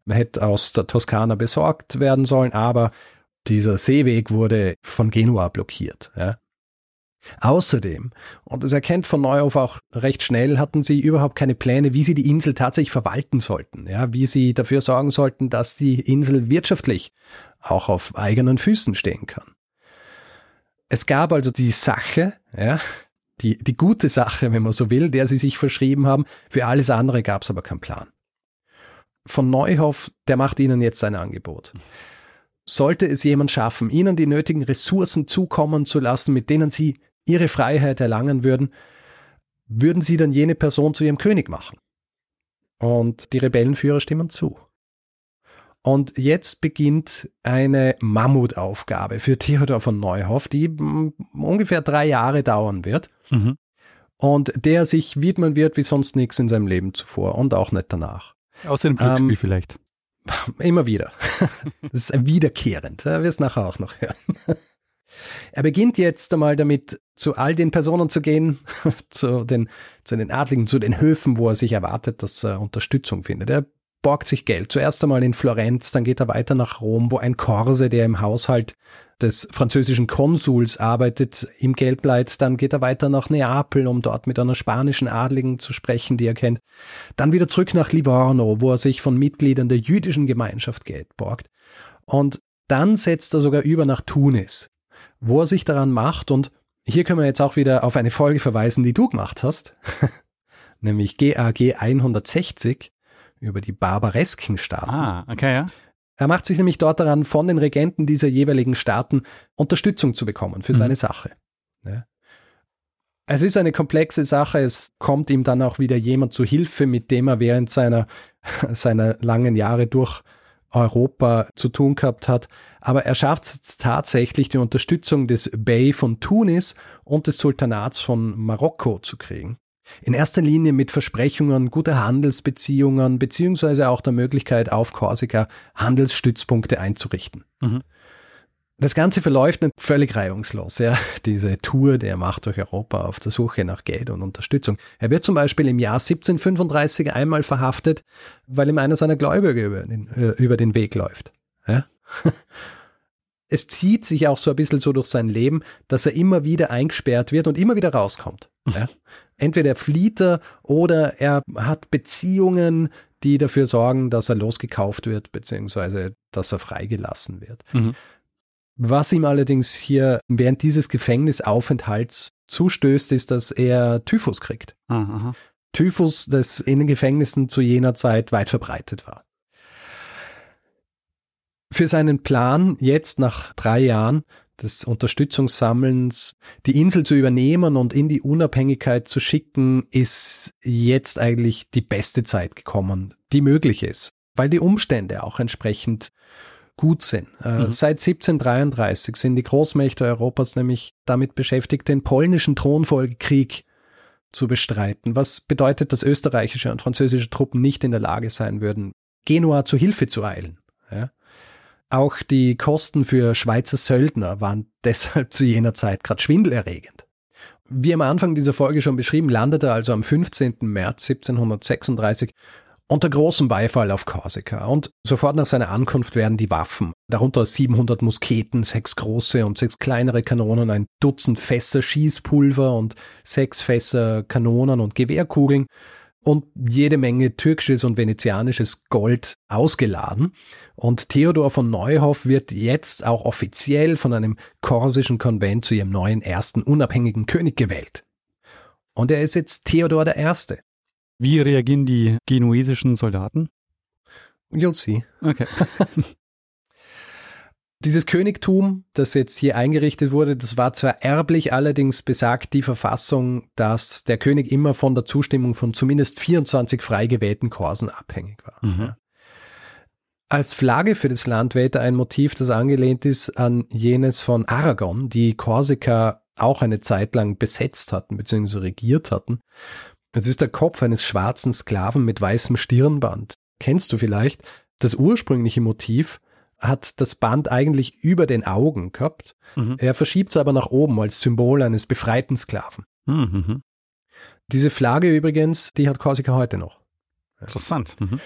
Man hätte aus der Toskana besorgt werden sollen, aber dieser Seeweg wurde von Genua blockiert. Ja. Außerdem, und das erkennt von Neuhoff auch recht schnell, hatten sie überhaupt keine Pläne, wie sie die Insel tatsächlich verwalten sollten, ja, wie sie dafür sorgen sollten, dass die Insel wirtschaftlich auch auf eigenen Füßen stehen kann. Es gab also die Sache, ja, die, die gute Sache, wenn man so will, der sie sich verschrieben haben. Für alles andere gab es aber keinen Plan. Von Neuhoff, der macht ihnen jetzt sein Angebot. Sollte es jemand schaffen, ihnen die nötigen Ressourcen zukommen zu lassen, mit denen sie ihre Freiheit erlangen würden, würden sie dann jene Person zu ihrem König machen. Und die Rebellenführer stimmen zu. Und jetzt beginnt eine Mammutaufgabe für Theodor von Neuhoff, die ungefähr drei Jahre dauern wird. Mhm. Und der sich widmen wird wie sonst nichts in seinem Leben zuvor und auch nicht danach.
Außer dem Glücksspiel ähm, vielleicht. [laughs]
Immer wieder. [laughs] Das ist wiederkehrend. Wir es nachher auch noch hören. Er beginnt jetzt einmal damit, zu all den Personen zu gehen, [laughs] zu den, zu den Adligen, zu den Höfen, wo er sich erwartet, dass er Unterstützung findet. Er borgt sich Geld. Zuerst einmal in Florenz, dann geht er weiter nach Rom, wo ein Korse, der im Haushalt des französischen Konsuls arbeitet, ihm Geld leiht. Dann geht er weiter nach Neapel, um dort mit einer spanischen Adligen zu sprechen, die er kennt. Dann wieder zurück nach Livorno, wo er sich von Mitgliedern der jüdischen Gemeinschaft Geld borgt. Und dann setzt er sogar über nach Tunis, wo er sich daran macht und hier können wir jetzt auch wieder auf eine Folge verweisen, die du gemacht hast, [laughs] nämlich GAG 160 über die barbaresken Staaten.
Ah, okay, ja.
Er macht sich nämlich dort daran, von den Regenten dieser jeweiligen Staaten Unterstützung zu bekommen für mhm. seine Sache. Ja. Es ist eine komplexe Sache. Es kommt ihm dann auch wieder jemand zu Hilfe, mit dem er während seiner, [laughs] seiner langen Jahre durch Europa zu tun gehabt hat. Aber er schafft es tatsächlich, die Unterstützung des Bey von Tunis und des Sultanats von Marokko zu kriegen. In erster Linie mit Versprechungen guter Handelsbeziehungen beziehungsweise auch der Möglichkeit auf Korsika Handelsstützpunkte einzurichten. Mhm. Das Ganze verläuft nicht völlig reibungslos, ja. Diese Tour, die er macht durch Europa auf der Suche nach Geld und Unterstützung. Er wird zum Beispiel im Jahr 1735 einmal verhaftet, weil ihm einer seiner Gläubiger über den, äh, über den Weg läuft. Ja? [laughs] es zieht sich auch so ein bisschen so durch sein Leben, dass er immer wieder eingesperrt wird und immer wieder rauskommt. Ja? [laughs] Entweder flieht er oder er hat Beziehungen, die dafür sorgen, dass er losgekauft wird, beziehungsweise dass er freigelassen wird. Mhm. Was ihm allerdings hier während dieses Gefängnisaufenthalts zustößt, ist, dass er Typhus kriegt. Aha. Typhus, das in den Gefängnissen zu jener Zeit weit verbreitet war für seinen Plan, jetzt nach drei Jahren des Unterstützungssammelns die Insel zu übernehmen und in die Unabhängigkeit zu schicken, ist jetzt eigentlich die beste Zeit gekommen, die möglich ist, weil die Umstände auch entsprechend gut sind. Äh, mhm. Seit 1733 sind die Großmächte Europas nämlich damit beschäftigt, den polnischen Thronfolgekrieg zu bestreiten, was bedeutet, dass österreichische und französische Truppen nicht in der Lage sein würden, Genua zu Hilfe zu eilen. Ja? Auch die Kosten für Schweizer Söldner waren [laughs] deshalb zu jener Zeit gerade schwindelerregend. Wie am Anfang dieser Folge schon beschrieben, landete also am 15. März 1736 unter großem Beifall auf Korsika und sofort nach seiner Ankunft werden die Waffen, darunter 700 Musketen, sechs große und sechs kleinere Kanonen, ein Dutzend Fässer Schießpulver und sechs Fässer Kanonen und Gewehrkugeln und jede Menge türkisches und venezianisches Gold ausgeladen. Und Theodor von Neuhoff wird jetzt auch offiziell von einem korsischen Konvent zu ihrem neuen ersten unabhängigen König gewählt. Und er ist jetzt Theodor der Erste.
Wie reagieren die genuesischen Soldaten?
You'll see.
Okay. [laughs]
Dieses Königtum, das jetzt hier eingerichtet wurde, das war zwar erblich, allerdings besagt die Verfassung, dass der König immer von der Zustimmung von zumindest 24 frei gewählten Korsen abhängig war. Mhm. Als Flagge für das Land wählt er ein Motiv, das angelehnt ist an jenes von Aragon, die Korsika auch eine Zeit lang besetzt hatten bzw. regiert hatten. Es ist der Kopf eines schwarzen Sklaven mit weißem Stirnband. Kennst du vielleicht? Das ursprüngliche Motiv hat das Band eigentlich über den Augen gehabt. Mhm. Er verschiebt es aber nach oben als Symbol eines befreiten Sklaven. Mhm. mhm. Diese Flagge übrigens, die hat Korsika heute noch.
Interessant. Mhm.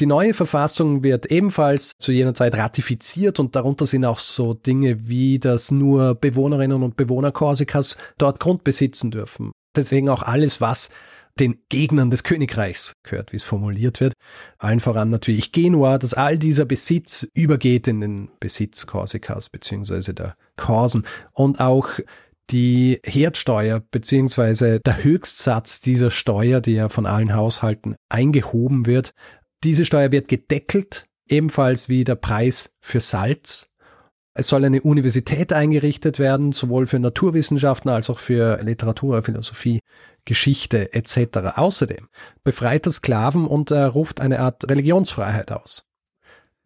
Die neue Verfassung wird ebenfalls zu jener Zeit ratifiziert und darunter sind auch so Dinge wie, dass nur Bewohnerinnen und Bewohner Korsikas dort Grund besitzen dürfen. Deswegen auch alles, was den Gegnern des Königreichs gehört, wie es formuliert wird. Allen voran natürlich Genua, dass all dieser Besitz übergeht in den Besitz Korsikas beziehungsweise der Korsen und auch die Herdsteuer beziehungsweise der Höchstsatz dieser Steuer, die ja von allen Haushalten eingehoben wird, diese Steuer wird gedeckelt, ebenfalls wie der Preis für Salz. Es soll eine Universität eingerichtet werden, sowohl für Naturwissenschaften als auch für Literatur, Philosophie, Geschichte etc. Außerdem befreit er Sklaven und er ruft eine Art Religionsfreiheit aus.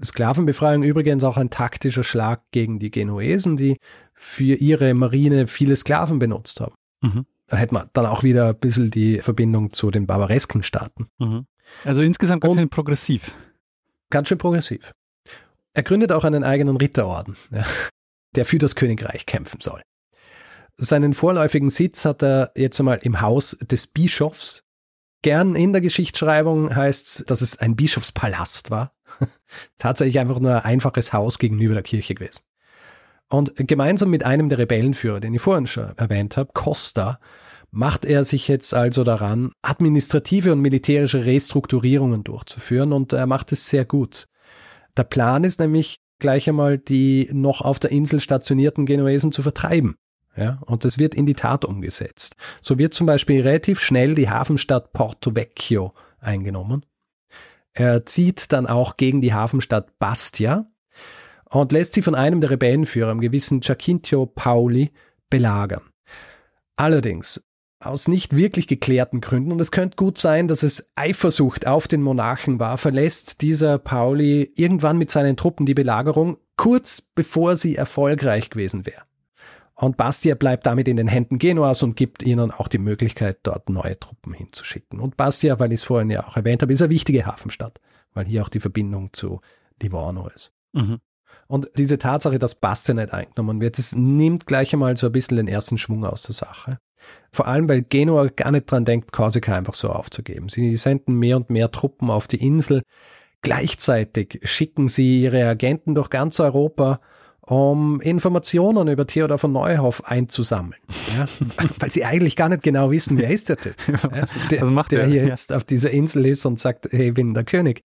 Sklavenbefreiung übrigens auch ein taktischer Schlag gegen die Genuesen, die für ihre Marine viele Sklaven benutzt haben. Mhm. Da hätte man dann auch wieder ein bisschen die Verbindung zu den barbaresken Staaten. Mhm.
Also insgesamt ganz schön progressiv.
Ganz schön progressiv. Er gründet auch einen eigenen Ritterorden, ja, der für das Königreich kämpfen soll. Seinen vorläufigen Sitz hat er jetzt einmal im Haus des Bischofs. Gern in der Geschichtsschreibung heißt es, dass es ein Bischofspalast war. [laughs] Tatsächlich einfach nur ein einfaches Haus gegenüber der Kirche gewesen. Und gemeinsam mit einem der Rebellenführer, den ich vorhin schon erwähnt habe, Costa, macht er sich jetzt also daran, administrative und militärische Restrukturierungen durchzuführen und er macht es sehr gut. Der Plan ist nämlich gleich einmal die noch auf der Insel stationierten Genuesen zu vertreiben. Ja, und das wird in die Tat umgesetzt. So wird zum Beispiel relativ schnell die Hafenstadt Porto Vecchio eingenommen. Er zieht dann auch gegen die Hafenstadt Bastia und lässt sie von einem der Rebellenführer, einem gewissen Giacintio Pauli, belagern. Allerdings aus nicht wirklich geklärten Gründen, und es könnte gut sein, dass es Eifersucht auf den Monarchen war, verlässt dieser Pauli irgendwann mit seinen Truppen die Belagerung, kurz bevor sie erfolgreich gewesen wäre. Und Bastia bleibt damit in den Händen Genuas und gibt ihnen auch die Möglichkeit, dort neue Truppen hinzuschicken. Und Bastia, weil ich es vorhin ja auch erwähnt habe, ist eine wichtige Hafenstadt, weil hier auch die Verbindung zu Livorno ist. Mhm. Und diese Tatsache, dass Bastia nicht eingenommen wird, das nimmt gleich einmal so ein bisschen den ersten Schwung aus der Sache. Vor allem, weil Genua gar nicht dran denkt, Korsika einfach so aufzugeben. Sie senden mehr und mehr Truppen auf die Insel. Gleichzeitig schicken sie ihre Agenten durch ganz Europa, um Informationen über Theodor von Neuhoff einzusammeln. Ja? [laughs] weil sie eigentlich gar nicht genau wissen, wer ist der Typ. [laughs] Ja? Der, also macht der, der hier ja. jetzt auf dieser Insel ist und sagt, hey, ich bin der König.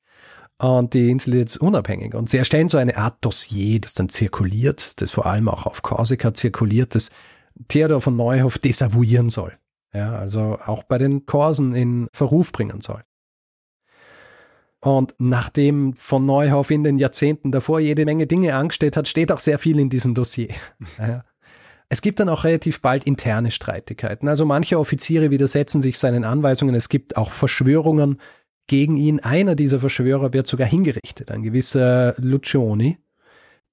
Und die Insel ist jetzt unabhängig. Und sie erstellen so eine Art Dossier, das dann zirkuliert, das vor allem auch auf Korsika zirkuliert, das Theodor von Neuhoff desavouieren soll. Ja, also auch bei den Korsen in Verruf bringen soll. Und nachdem von Neuhoff in den Jahrzehnten davor jede Menge Dinge angestellt hat, steht auch sehr viel in diesem Dossier. [laughs] Ja. Es gibt dann auch relativ bald interne Streitigkeiten. Also manche Offiziere widersetzen sich seinen Anweisungen. Es gibt auch Verschwörungen gegen ihn. Einer dieser Verschwörer wird sogar hingerichtet, ein gewisser Lucioni,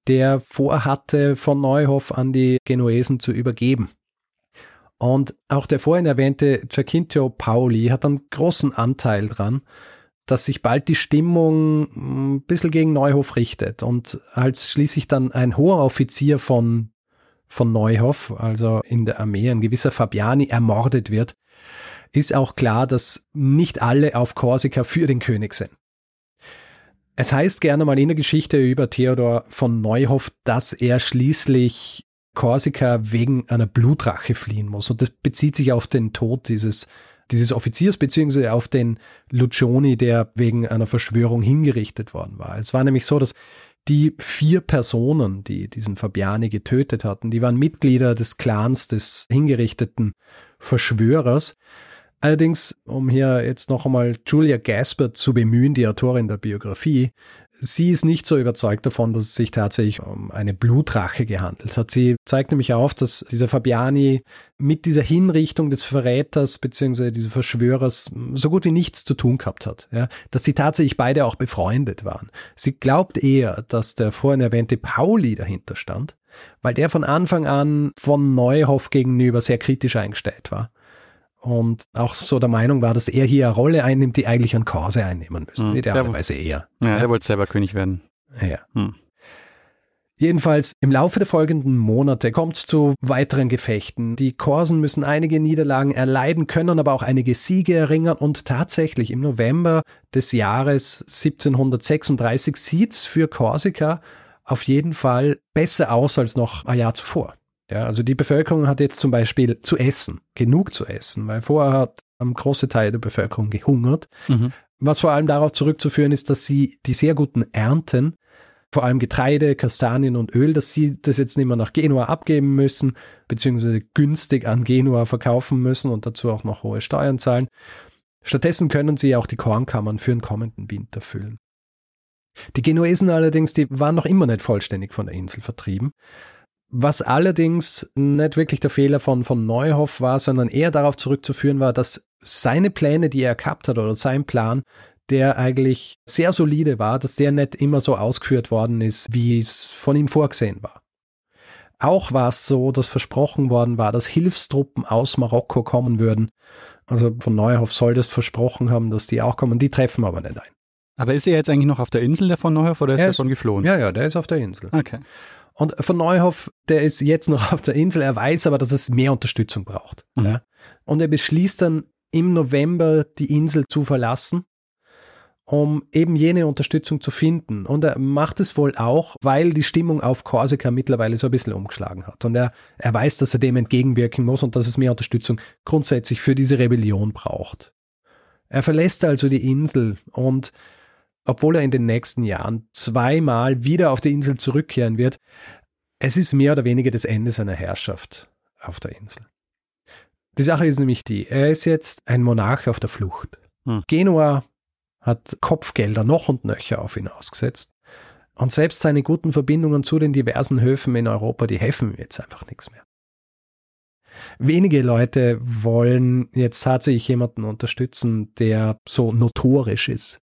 der vorhatte, von Neuhoff an die Genuesen zu übergeben. Und auch der vorhin erwähnte Giacintio Pauli hat einen großen Anteil dran, dass sich bald die Stimmung ein bisschen gegen Neuhoff richtet. Und als schließlich dann ein hoher Offizier von, von Neuhoff, also in der Armee, ein gewisser Fabiani, ermordet wird, ist auch klar, dass nicht alle auf Korsika für den König sind. Es heißt gerne mal in der Geschichte über Theodor von Neuhoff, dass er schließlich Korsika wegen einer Blutrache fliehen muss. Und das bezieht sich auf den Tod dieses, dieses Offiziers beziehungsweise auf den Lucioni, der wegen einer Verschwörung hingerichtet worden war. Es war nämlich so, dass die vier Personen, die diesen Fabiani getötet hatten, die waren Mitglieder des Clans des hingerichteten Verschwörers. Allerdings, um hier jetzt noch einmal Julia Gaspard zu bemühen, die Autorin der Biografie, sie ist nicht so überzeugt davon, dass es sich tatsächlich um eine Blutrache gehandelt hat. Sie zeigt nämlich auf, dass dieser Fabiani mit dieser Hinrichtung des Verräters bzw. dieses Verschwörers so gut wie nichts zu tun gehabt hat. Ja, dass sie tatsächlich beide auch befreundet waren. Sie glaubt eher, dass der vorhin erwähnte Pauli dahinter stand, weil der von Anfang an von Neuhoff gegenüber sehr kritisch eingestellt war und auch so der Meinung war, dass er hier eine Rolle einnimmt, die eigentlich an Korse einnehmen müsste. Mhm. Idealerweise er.
Ja, er wollte selber König werden.
Ja. Mhm. Jedenfalls im Laufe der folgenden Monate kommt es zu weiteren Gefechten. Die Korsen müssen einige Niederlagen erleiden, können aber auch einige Siege erringen und tatsächlich im November des Jahres 1736 sieht es für Korsika auf jeden Fall besser aus als noch ein Jahr zuvor. Ja, also die Bevölkerung hat jetzt zum Beispiel zu essen, genug zu essen, weil vorher hat ein großer Teil der Bevölkerung gehungert. Mhm. Was vor allem darauf zurückzuführen ist, dass sie die sehr guten Ernten, vor allem Getreide, Kastanien und Öl, dass sie das jetzt nicht mehr nach Genua abgeben müssen, beziehungsweise günstig an Genua verkaufen müssen und dazu auch noch hohe Steuern zahlen. Stattdessen können sie auch die Kornkammern für den kommenden Winter füllen. Die Genuesen allerdings, die waren noch immer nicht vollständig von der Insel vertrieben. Was allerdings nicht wirklich der Fehler von, von Neuhoff war, sondern eher darauf zurückzuführen war, dass seine Pläne, die er gehabt hat, oder sein Plan, der eigentlich sehr solide war, dass der nicht immer so ausgeführt worden ist, wie es von ihm vorgesehen war. Auch war es so, dass versprochen worden war, dass Hilfstruppen aus Marokko kommen würden. Also von Neuhoff soll das versprochen haben, dass die auch kommen. Die treffen aber nicht ein.
Aber ist er jetzt eigentlich noch auf der Insel, der von Neuhoff, oder ist er, er schon geflohen?
Ja, ja, der ist auf der Insel.
Okay.
Und von Neuhoff, der ist jetzt noch auf der Insel, er weiß aber, dass es mehr Unterstützung braucht. Mhm. Ja. Und er beschließt dann im November die Insel zu verlassen, um eben jene Unterstützung zu finden. Und er macht es wohl auch, weil die Stimmung auf Korsika mittlerweile so ein bisschen umgeschlagen hat. Und er, er weiß, dass er dem entgegenwirken muss und dass es mehr Unterstützung grundsätzlich für diese Rebellion braucht. Er verlässt also die Insel und obwohl er in den nächsten Jahren zweimal wieder auf die Insel zurückkehren wird, es ist mehr oder weniger das Ende seiner Herrschaft auf der Insel. Die Sache ist nämlich die, er ist jetzt ein Monarch auf der Flucht. Hm. Genua hat Kopfgelder noch und nöcher auf ihn ausgesetzt. Und selbst seine guten Verbindungen zu den diversen Höfen in Europa, die helfen ihm jetzt einfach nichts mehr. Wenige Leute wollen jetzt tatsächlich jemanden unterstützen, der so notorisch ist.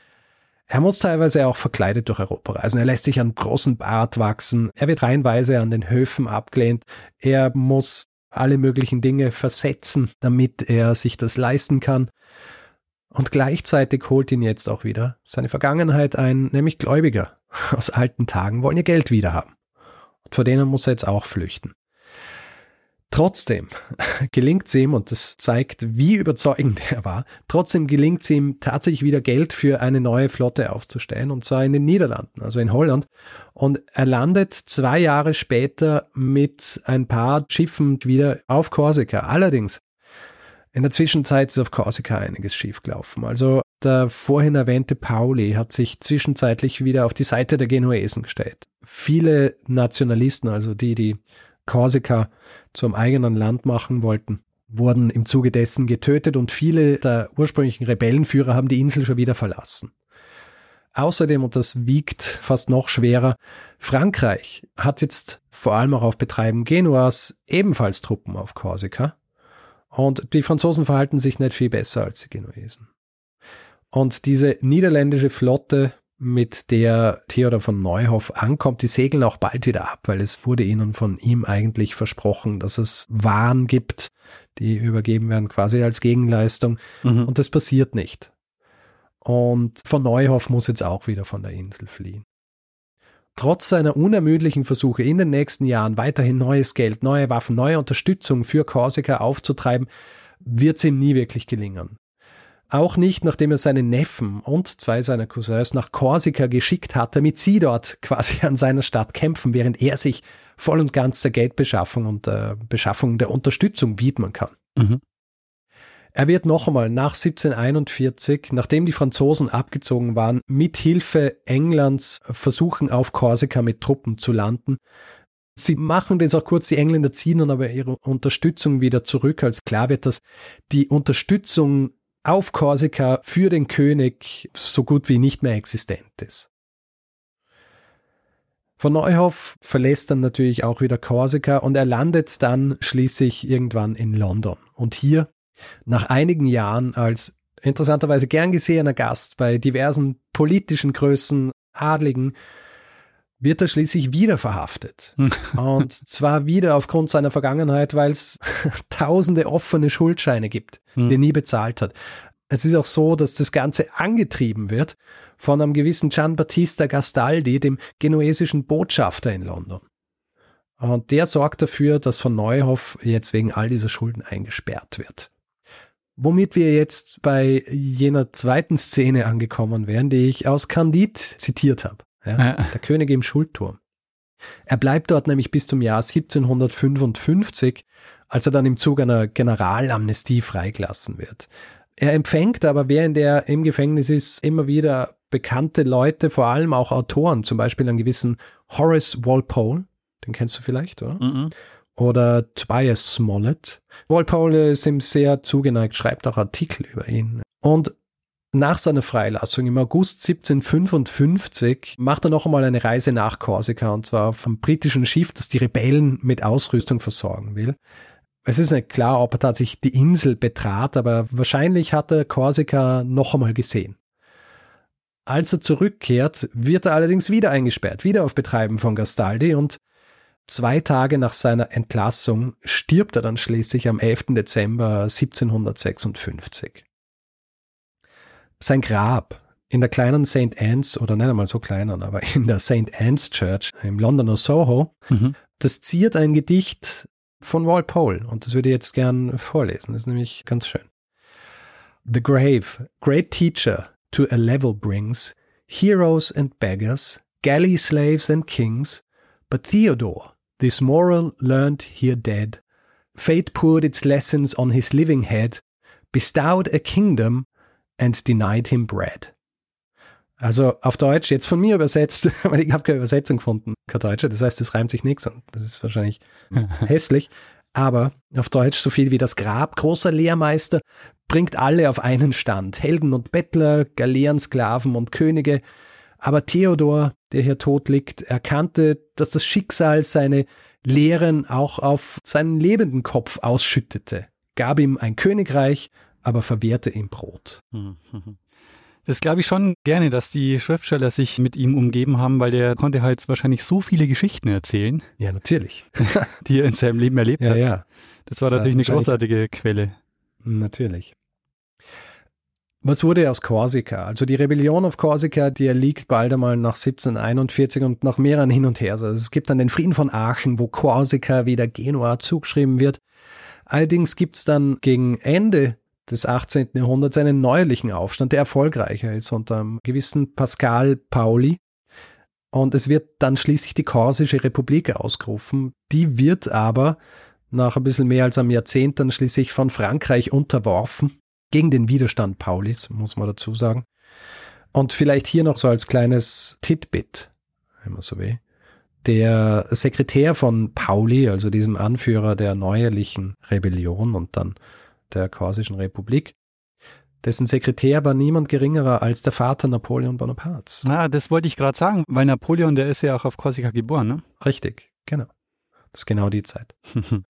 Er muss teilweise auch verkleidet durch Europa reisen. Er lässt sich einen großen Bart wachsen. Er wird reihenweise an den Höfen abgelehnt. Er muss alle möglichen Dinge versetzen, damit er sich das leisten kann. Und gleichzeitig holt ihn jetzt auch wieder seine Vergangenheit ein, nämlich Gläubiger aus alten Tagen wollen ihr Geld wiederhaben. Und vor denen muss er jetzt auch flüchten. Trotzdem [laughs] gelingt es ihm, und das zeigt, wie überzeugend er war, trotzdem gelingt es ihm tatsächlich wieder Geld für eine neue Flotte aufzustellen, und zwar in den Niederlanden, also in Holland. Und er landet zwei Jahre später mit ein paar Schiffen wieder auf Korsika. Allerdings, in der Zwischenzeit ist auf Korsika einiges schiefgelaufen. Also der vorhin erwähnte Pauli hat sich zwischenzeitlich wieder auf die Seite der Genuesen gestellt. Viele Nationalisten, also die, die Korsika zum eigenen Land machen wollten, wurden im Zuge dessen getötet und viele der ursprünglichen Rebellenführer haben die Insel schon wieder verlassen. Außerdem, und das wiegt fast noch schwerer, Frankreich hat jetzt vor allem auch auf Betreiben Genuas ebenfalls Truppen auf Korsika. Und die Franzosen verhalten sich nicht viel besser als die Genuesen. Und diese niederländische Flotte mit der Theodor von Neuhoff ankommt, die segeln auch bald wieder ab, weil es wurde ihnen von ihm eigentlich versprochen, dass es Waren gibt, die übergeben werden quasi als Gegenleistung. Mhm. Und das passiert nicht. Und von Neuhoff muss jetzt auch wieder von der Insel fliehen. Trotz seiner unermüdlichen Versuche in den nächsten Jahren weiterhin neues Geld, neue Waffen, neue Unterstützung für Korsika aufzutreiben, wird es ihm nie wirklich gelingen. Auch nicht, nachdem er seinen Neffen und zwei seiner Cousins nach Korsika geschickt hat, damit sie dort [laughs] quasi an seiner Stadt kämpfen, während er sich voll und ganz der Geldbeschaffung und der Beschaffung der Unterstützung widmen kann. Mhm. Er wird noch einmal nach 1741, nachdem die Franzosen abgezogen waren, mit Hilfe Englands versuchen, auf Korsika mit Truppen zu landen. Sie machen das auch kurz, die Engländer ziehen dann aber ihre Unterstützung wieder zurück, als klar wird, dass die Unterstützung auf Korsika für den König so gut wie nicht mehr existent ist. Von Neuhoff verlässt dann natürlich auch wieder Korsika und er landet dann schließlich irgendwann in London. Und hier, nach einigen Jahren als interessanterweise gern gesehener Gast bei diversen politischen Größen, Adligen, wird er schließlich wieder verhaftet. [laughs] und zwar wieder aufgrund seiner Vergangenheit, weil es [laughs] tausende offene Schuldscheine gibt, die er nie bezahlt hat. Es ist auch so, dass das Ganze angetrieben wird von einem gewissen Gian Battista Gastaldi, dem genuesischen Botschafter in London. Und der sorgt dafür, dass von Neuhoff jetzt wegen all dieser Schulden eingesperrt wird. Womit wir jetzt bei jener zweiten Szene angekommen wären, die ich aus Candide zitiert habe. Ja, ja. Der König im Schuldturm. Er bleibt dort nämlich bis zum Jahr 1755, als er dann im Zug einer Generalamnestie freigelassen wird. Er empfängt aber, während er im Gefängnis ist, immer wieder bekannte Leute, vor allem auch Autoren, zum Beispiel einen gewissen Horace Walpole, den kennst du vielleicht, oder? Mhm. Oder Tobias Smollett. Walpole ist ihm sehr zugeneigt, schreibt auch Artikel über ihn. Und nach seiner Freilassung im August 1755 macht er noch einmal eine Reise nach Korsika und zwar vom britischen Schiff, das die Rebellen mit Ausrüstung versorgen will. Es ist nicht klar, ob er tatsächlich die Insel betrat, aber wahrscheinlich hat er Korsika noch einmal gesehen. Als er zurückkehrt, wird er allerdings wieder eingesperrt, wieder auf Betreiben von Gastaldi und zwei Tage nach seiner Entlassung stirbt er dann schließlich am 11. Dezember 1756. Sein Grab in der kleinen St. Anne's, oder nicht einmal so kleinen, aber in der St. Anne's Church im Londoner Soho, mhm. das ziert ein Gedicht von Walpole und das würde ich jetzt gern vorlesen. Das ist nämlich ganz schön. The grave, great teacher, to a level brings heroes and beggars, galley slaves and kings, but Theodore, this moral learned here dead, fate poured its lessons on his living head, bestowed a kingdom and denied him bread. Also auf Deutsch, jetzt von mir übersetzt, [laughs] weil ich habe keine Übersetzung gefunden, kein Deutsche, das heißt, es reimt sich nichts und das ist wahrscheinlich [laughs] hässlich. Aber auf Deutsch so viel wie das Grab, großer Lehrmeister, bringt alle auf einen Stand. Helden und Bettler, Galeerensklaven und Könige. Aber Theodor, der hier tot liegt, erkannte, dass das Schicksal seine Lehren auch auf seinen lebenden Kopf ausschüttete, gab ihm ein Königreich, aber verwehrte ihm Brot.
Das glaube ich schon gerne, dass die Schriftsteller sich mit ihm umgeben haben, weil der konnte halt wahrscheinlich so viele Geschichten erzählen.
Ja, natürlich. [laughs]
die er in seinem Leben erlebt
ja,
hat.
Ja,
Das, das war natürlich eine großartige Quelle.
Natürlich. Was wurde aus Korsika? Also die Rebellion auf Korsika, die erliegt bald einmal nach 1741 und nach mehreren hin und her. Also es gibt dann den Frieden von Aachen, wo Korsika wieder Genua zugeschrieben wird. Allerdings gibt es dann gegen Ende des 18. Jahrhunderts einen neuerlichen Aufstand, der erfolgreicher ist unter einem gewissen Pascal Pauli. Und es wird dann schließlich die Korsische Republik ausgerufen. Die wird aber nach ein bisschen mehr als einem Jahrzehnt dann schließlich von Frankreich unterworfen. Gegen den Widerstand Paulis, muss man dazu sagen. Und vielleicht hier noch so als kleines Titbit, wenn man so will. Der Sekretär von Pauli, also diesem Anführer der neuerlichen Rebellion und dann der Korsischen Republik. Dessen Sekretär war niemand geringerer als der Vater Napoleon Bonapartes.
Ah, das wollte ich gerade sagen, weil Napoleon, der ist ja auch auf Korsika geboren, ne?
Richtig, genau. Das ist genau die Zeit. [laughs]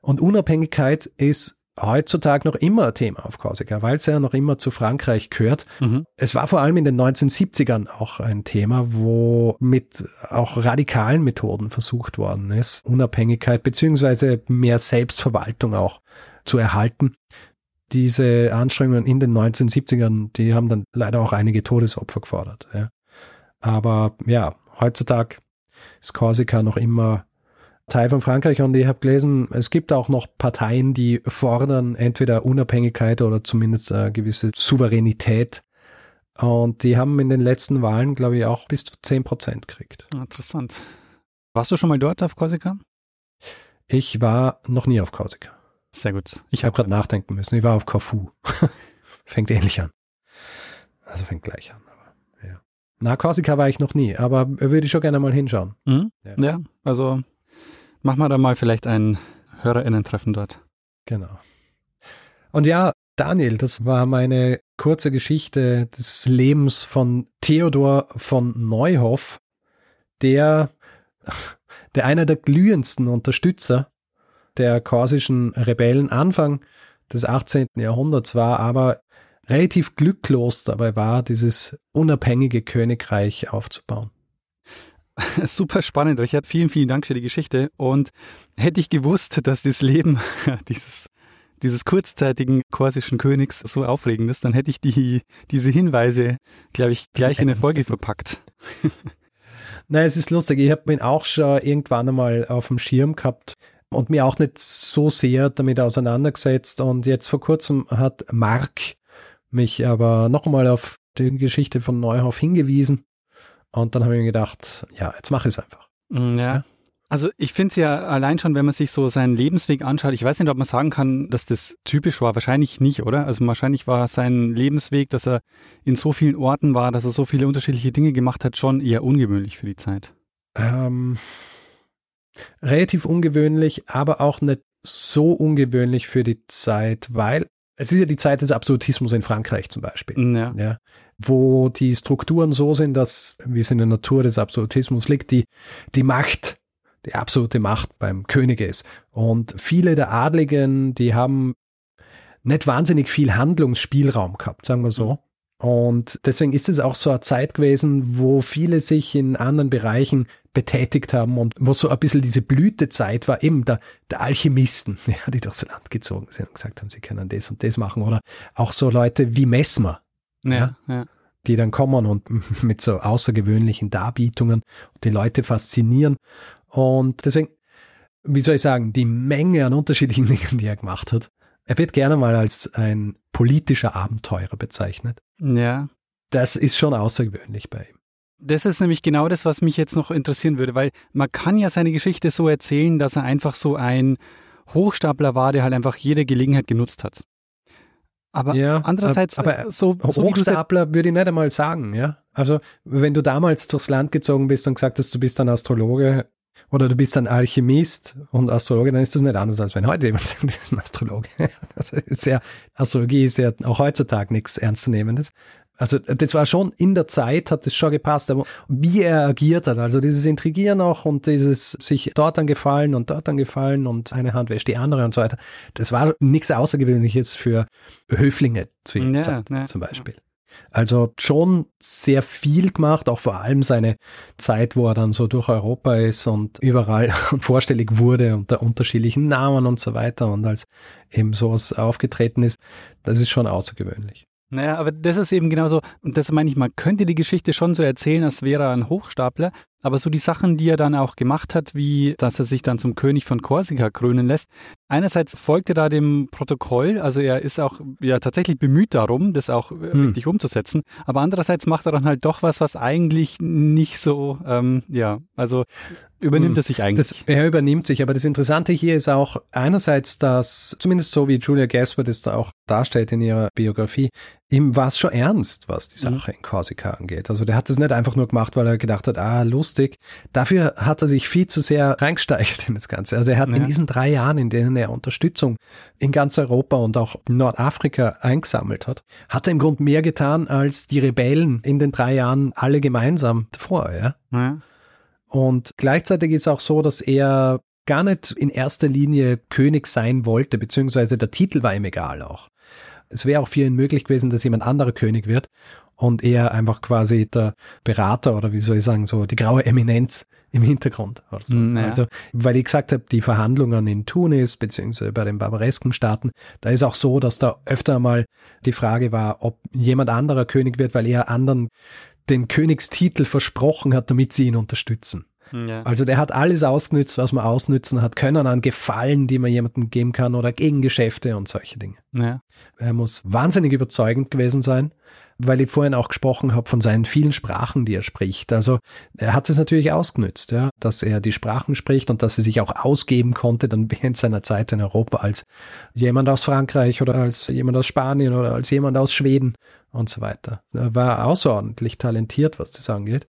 Und Unabhängigkeit ist heutzutage noch immer ein Thema auf Korsika, weil es ja noch immer zu Frankreich gehört. Mhm. Es war vor allem in den 1970ern auch ein Thema, wo mit auch radikalen Methoden versucht worden ist, Unabhängigkeit beziehungsweise mehr Selbstverwaltung auch zu erhalten. Diese Anstrengungen in den 1970ern, die haben dann leider auch einige Todesopfer gefordert. Ja. Aber ja, heutzutage ist Korsika noch immer Teil von Frankreich und ich habe gelesen, es gibt auch noch Parteien, die fordern entweder Unabhängigkeit oder zumindest eine gewisse Souveränität. Und die haben in den letzten Wahlen, glaube ich, auch bis zu 10 Prozent gekriegt.
Interessant. Warst du schon mal dort auf Korsika?
Ich war noch nie auf Korsika.
Sehr gut.
Ich habe gerade nachdenken müssen. Ich war auf Corfu. [laughs] fängt ähnlich an. Also fängt gleich an. Aber, ja. Na, Korsika war ich noch nie, aber würde ich schon gerne mal hinschauen.
Mhm. Ja. ja, also machen wir da mal vielleicht ein HörerInnen-Treffen dort.
Genau. Und ja, Daniel, das war meine kurze Geschichte des Lebens von Theodor von Neuhoff, der, der einer der glühendsten Unterstützer der korsischen Rebellen Anfang des 18. Jahrhunderts war, aber relativ glücklos dabei war, dieses unabhängige Königreich aufzubauen. [laughs]
Super spannend, Richard. Vielen, vielen Dank für die Geschichte. Und hätte ich gewusst, dass das Leben [laughs] dieses, dieses kurzzeitigen korsischen Königs so aufregend ist, dann hätte ich die, diese Hinweise, glaube ich, gleich in eine Folge verpackt. [laughs]
Nein, es ist lustig. Ich habe ihn auch schon irgendwann einmal auf dem Schirm gehabt und mir auch nicht so sehr damit auseinandergesetzt. Und jetzt vor kurzem hat Mark mich aber nochmal auf die Geschichte von Neuhoff hingewiesen. Und dann habe ich mir gedacht, ja, jetzt mache ich es einfach.
Mm, ja. ja. Also ich finde es ja allein schon, wenn man sich so seinen Lebensweg anschaut, ich weiß nicht, ob man sagen kann, dass das typisch war. Wahrscheinlich nicht, oder? Also wahrscheinlich war sein Lebensweg, dass er in so vielen Orten war, dass er so viele unterschiedliche Dinge gemacht hat, schon eher ungewöhnlich für die Zeit.
Ähm, relativ ungewöhnlich, aber auch nicht so ungewöhnlich für die Zeit, weil es ist ja die Zeit des Absolutismus in Frankreich zum Beispiel.
Ja.
ja. Wo die Strukturen so sind, dass, wie es in der Natur des Absolutismus liegt, die, die Macht, die absolute Macht beim König ist. Und viele der Adligen, die haben nicht wahnsinnig viel Handlungsspielraum gehabt, sagen wir so. Und deswegen ist es auch so eine Zeit gewesen, wo viele sich in anderen Bereichen betätigt haben und wo so ein bisschen diese Blütezeit war, eben der, der Alchemisten, [laughs] ja, die durchs Land gezogen sind und gesagt haben, sie können das und das machen. Oder auch so Leute wie Messmer,
ja, ja,
die dann kommen und [laughs] mit so außergewöhnlichen Darbietungen die Leute faszinieren. Und deswegen, wie soll ich sagen, die Menge an unterschiedlichen [laughs] Dingen, die er gemacht hat, er wird gerne mal als ein politischer Abenteurer bezeichnet.
Ja.
Das ist schon außergewöhnlich bei ihm.
Das ist nämlich genau das, was mich jetzt noch interessieren würde, weil man kann ja seine Geschichte so erzählen, dass er einfach so ein Hochstapler war, der halt einfach jede Gelegenheit genutzt hat. Aber ja, andererseits,
aber so, so Hochstapler würde ich nicht einmal sagen, ja. Also, wenn du damals durchs Land gezogen bist und gesagt hast, du bist ein Astrologe, oder du bist ein Alchemist und Astrologe, dann ist das nicht anders, als wenn heute jemand sagt, [laughs] ist ein Astrologe. Also ist ja, Astrologie ist ja auch heutzutage nichts Ernstzunehmendes. Also das war schon in der Zeit, hat es schon gepasst, aber wie er agiert hat, also dieses Intrigieren auch und dieses sich dort dann gefallen und dort dann gefallen und eine Hand wäscht die andere und so weiter, das war nichts Außergewöhnliches für Höflinge zu ja, Zeit, ja, zum Beispiel. Ja. Also schon sehr viel gemacht, auch vor allem seine Zeit, wo er dann so durch Europa ist und überall [laughs] vorstellig wurde unter unterschiedlichen Namen und so weiter und als eben sowas aufgetreten ist, das ist schon außergewöhnlich.
Naja, aber das ist eben genauso, und das meine ich, man könnte die Geschichte schon so erzählen, als wäre er ein Hochstapler, aber so die Sachen, die er dann auch gemacht hat, wie dass er sich dann zum König von Korsika krönen lässt, einerseits folgt er da dem Protokoll, also er ist auch ja tatsächlich bemüht darum, das auch hm. richtig umzusetzen, aber andererseits macht er dann halt doch was, was eigentlich nicht so, ähm, ja, also übernimmt hm. er sich eigentlich.
Das, er übernimmt sich, aber das Interessante hier ist auch einerseits, dass, zumindest so wie Julia Gaspard es da auch darstellt in ihrer Biografie, ihm war es schon ernst, was die mhm. Sache mhm. in Korsika angeht. Also der hat es nicht einfach nur gemacht, weil er gedacht hat, ah, lustig. Dafür hat er sich viel zu sehr reingesteigert in das Ganze. Also er hat ja. in diesen drei Jahren, in denen er Unterstützung in ganz Europa und auch in Nordafrika eingesammelt hat, hat er im Grunde mehr getan als die Rebellen in den drei Jahren alle gemeinsam davor, ja. ja. Und gleichzeitig ist auch so, dass er gar nicht in erster Linie König sein wollte, beziehungsweise der Titel war ihm egal auch. Es wäre auch für ihn möglich gewesen, dass jemand anderer König wird und er einfach quasi der Berater oder wie soll ich sagen, so die graue Eminenz im Hintergrund. So. Naja. Also, weil ich gesagt habe, die Verhandlungen in Tunis beziehungsweise bei den barbaresken Staaten, da ist auch so, dass da öfter mal die Frage war, ob jemand anderer König wird, weil er anderen den Königstitel versprochen hat, damit sie ihn unterstützen. Ja. Also der hat alles ausgenützt, was man ausnützen hat können an Gefallen, die man jemandem geben kann oder Gegengeschäfte und solche Dinge. Ja. Er muss wahnsinnig überzeugend gewesen sein weil ich vorhin auch gesprochen habe von seinen vielen Sprachen, die er spricht. Also er hat es natürlich ausgenützt, ja, dass er die Sprachen spricht und dass er sich auch ausgeben konnte dann [laughs] während seiner Zeit in Europa als jemand aus Frankreich oder als jemand aus Spanien oder als jemand aus Schweden und so weiter. Er war außerordentlich talentiert, was das angeht.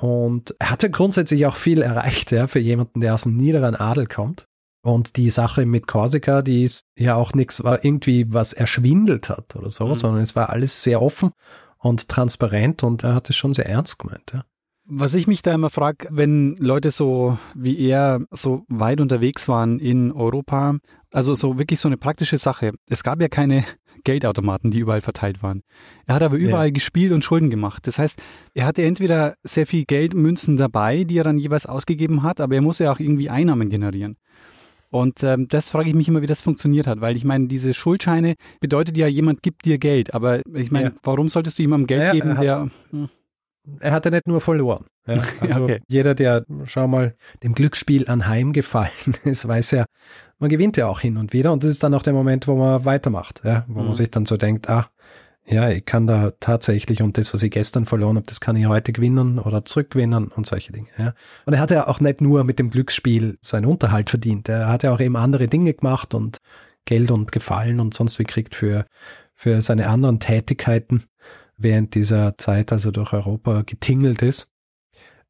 Und er hatte grundsätzlich auch viel erreicht, ja, für jemanden, der aus dem niederen Adel kommt. Und die Sache mit Korsika, die ist ja auch nichts, war irgendwie was erschwindelt hat oder so, mhm. sondern es war alles sehr offen und transparent und er hat es schon sehr ernst gemeint, ja.
Was ich mich da immer frage, wenn Leute so wie er so weit unterwegs waren in Europa, also so wirklich so eine praktische Sache. Es gab ja keine Geldautomaten, die überall verteilt waren. Er hat aber überall ja. gespielt und Schulden gemacht. Das heißt, er hatte entweder sehr viel Geldmünzen dabei, die er dann jeweils ausgegeben hat, aber er muss ja auch irgendwie Einnahmen generieren. Und ähm, das frage ich mich immer, wie das funktioniert hat, weil ich meine, diese Schuldscheine bedeutet ja, jemand gibt dir Geld, aber ich meine, ja. warum solltest du jemandem Geld ja, geben,
hat,
der...
Hm. Er hatte nicht nur verloren. [laughs] Ja, also okay. Jeder, der, schau mal, dem Glücksspiel anheimgefallen [laughs] ist, weiß ja, man gewinnt ja auch hin und wieder und das ist dann auch der Moment, wo man weitermacht, ja, wo mhm. man sich dann so denkt, ah, ja, ich kann da tatsächlich und das, was ich gestern verloren habe, das kann ich heute gewinnen oder zurückgewinnen und solche Dinge. Ja. Und er hat ja auch nicht nur mit dem Glücksspiel seinen Unterhalt verdient. Er hat ja auch eben andere Dinge gemacht und Geld und Gefallen und sonst wie kriegt für, für seine anderen Tätigkeiten während dieser Zeit, also durch Europa getingelt ist.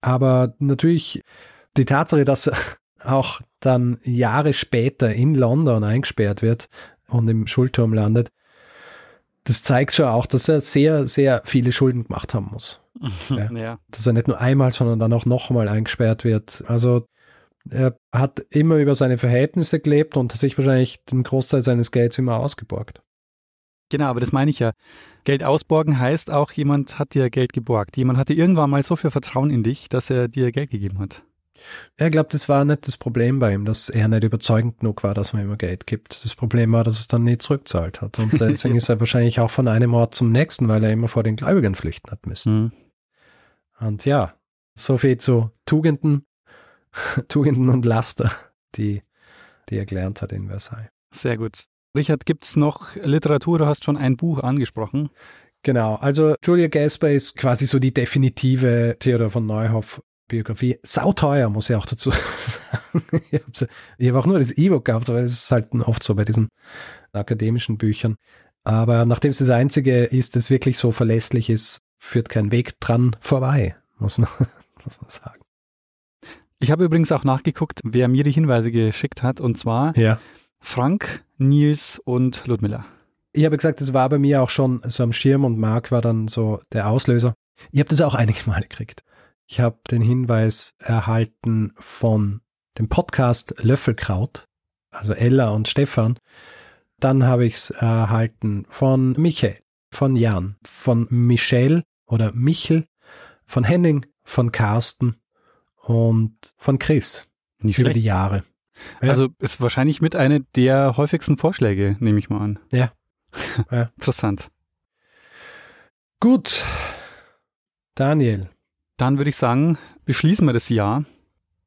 Aber natürlich die Tatsache, dass er auch dann Jahre später in London eingesperrt wird und im Schulturm landet, das zeigt schon auch, dass er sehr, sehr viele Schulden gemacht haben muss. [laughs] ja. ja. Dass er nicht nur einmal, sondern dann auch nochmal eingesperrt wird. Also er hat immer über seine Verhältnisse gelebt und sich wahrscheinlich den Großteil seines Gelds immer ausgeborgt.
Genau, aber das meine ich ja. Geld ausborgen heißt auch, jemand hat dir Geld geborgt. Jemand hatte irgendwann mal so viel Vertrauen in dich, dass er dir Geld gegeben hat.
Er glaubt, das war nicht das Problem bei ihm, dass er nicht überzeugend genug war, dass man ihm Geld gibt. Das Problem war, dass es dann nie zurückzahlt hat. Und [laughs] deswegen ist er wahrscheinlich auch von einem Ort zum nächsten, weil er immer vor den Gläubigen flüchten hat müssen. Mhm. Und ja, so viel zu Tugenden, [laughs] Tugenden und Laster, die, die er gelernt hat in Versailles.
Sehr gut. Richard, gibt es noch Literatur? Du hast schon ein Buch angesprochen.
Genau, also Julia Gasper ist quasi so die definitive Theodor von Neuhoff Biografie. Sauteuer, muss ich auch dazu [laughs] sagen. ich habe hab auch nur das E-Book gehabt, aber das ist halt oft so bei diesen akademischen Büchern. Aber nachdem es das einzige ist, das wirklich so verlässlich ist, führt kein Weg dran vorbei, muss man, [laughs] muss man sagen.
Ich habe übrigens auch nachgeguckt, wer mir die Hinweise geschickt hat, und zwar ja. Frank, Nils und Ludmilla.
Ich habe gesagt, das war bei mir auch schon so am Schirm und Marc war dann so der Auslöser. Ich habe das auch einige Male gekriegt. Ich habe den Hinweis erhalten von dem Podcast Löffelkraut, also Ella und Stefan. Dann habe ich es erhalten von Michael, von Jan, von Michelle oder Michel, von Henning, von Carsten und von Chris
Nicht über die Jahre. Ja. Also ist wahrscheinlich mit einer der häufigsten Vorschläge, nehme ich mal an.
Ja. [laughs]
ja. Interessant.
Gut. Daniel,
dann würde ich sagen, beschließen wir das Jahr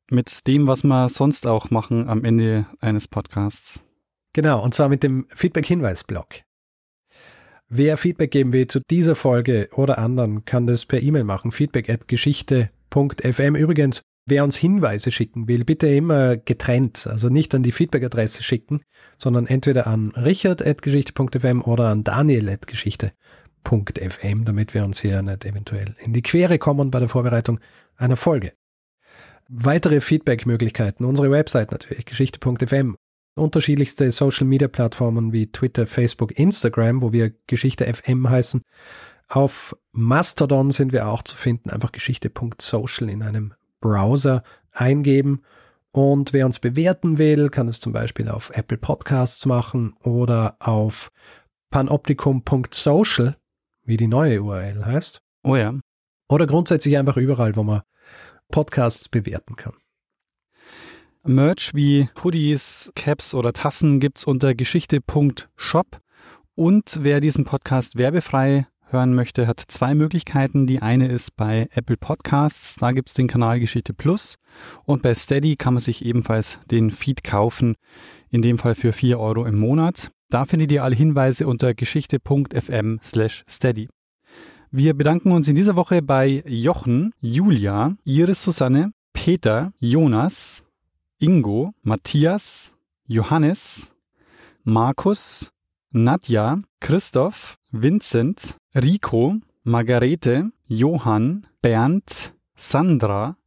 mit dem, was wir sonst auch machen am Ende eines Podcasts.
Genau, und zwar mit dem Feedback-Hinweis-Blog. Wer Feedback geben will zu dieser Folge oder anderen, kann das per E-Mail machen. Feedback at geschichte.fm. Übrigens, wer uns Hinweise schicken will, bitte immer getrennt. Also nicht an die Feedback-Adresse schicken, sondern entweder an richard.geschichte.fm oder an daniel.geschichte.fm geschichte.fm, damit wir uns hier nicht eventuell in die Quere kommen bei der Vorbereitung einer Folge. Weitere Feedback-Möglichkeiten, unsere Website natürlich, geschichte.fm. Unterschiedlichste Social-Media-Plattformen wie Twitter, Facebook, Instagram, wo wir Geschichte FM heißen. Auf Mastodon sind wir auch zu finden, einfach geschichte.social in einem Browser eingeben. Und wer uns bewerten will, kann es zum Beispiel auf Apple Podcasts machen oder auf panoptikum.social wie die neue URL heißt.
Oh ja.
Oder grundsätzlich einfach überall, wo man Podcasts bewerten kann.
Merch wie Hoodies, Caps oder Tassen gibt's unter geschichte.shop. Und wer diesen Podcast werbefrei hören möchte, hat zwei Möglichkeiten. Die eine ist bei Apple Podcasts, da gibt es den Kanal Geschichte Plus. Und bei Steady kann man sich ebenfalls den Feed kaufen, in dem Fall für 4 Euro im Monat. Da findet ihr alle Hinweise unter geschichte.fm slash steady. Wir bedanken uns in dieser Woche bei Jochen, Julia, Iris Susanne, Peter, Jonas, Ingo, Matthias, Johannes, Markus, Nadja, Christoph, Vincent, Rico, Margarete, Johann, Bernd, Sandra,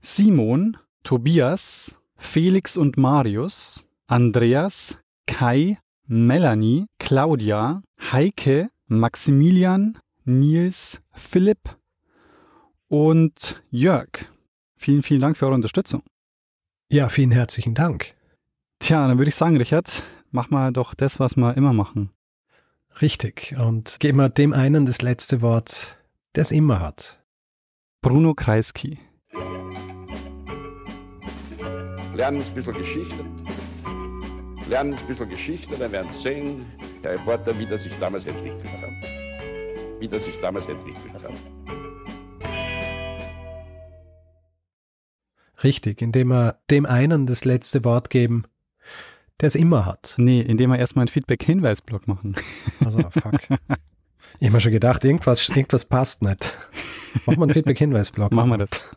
Simon, Tobias, Felix und Marius, Andreas, Kai, Melanie, Claudia, Heike, Maximilian, Nils, Philipp und Jörg. Vielen, vielen Dank für eure Unterstützung.
Ja, vielen herzlichen Dank.
Tja, dann würde ich sagen, Richard, mach mal doch das, was wir immer machen.
Richtig. Und geben wir dem einen das letzte Wort, der es immer hat.
Bruno Kreisky.
Lernen ein bisschen Geschichte. Lernen ein bisschen Geschichte, dann werden Sie sehen, der Reporter, wie das sich damals entwickelt hat. Wie das sich damals entwickelt hat.
Richtig, indem wir dem einen das letzte Wort geben, der es immer hat.
Nee, indem wir erstmal einen Feedback-Hinweis-Blog machen.
Also, fuck. ich habe mir schon gedacht, irgendwas, irgendwas passt nicht. Mach mal einen Feedback-Hinweis-Blog.
Machen wir das.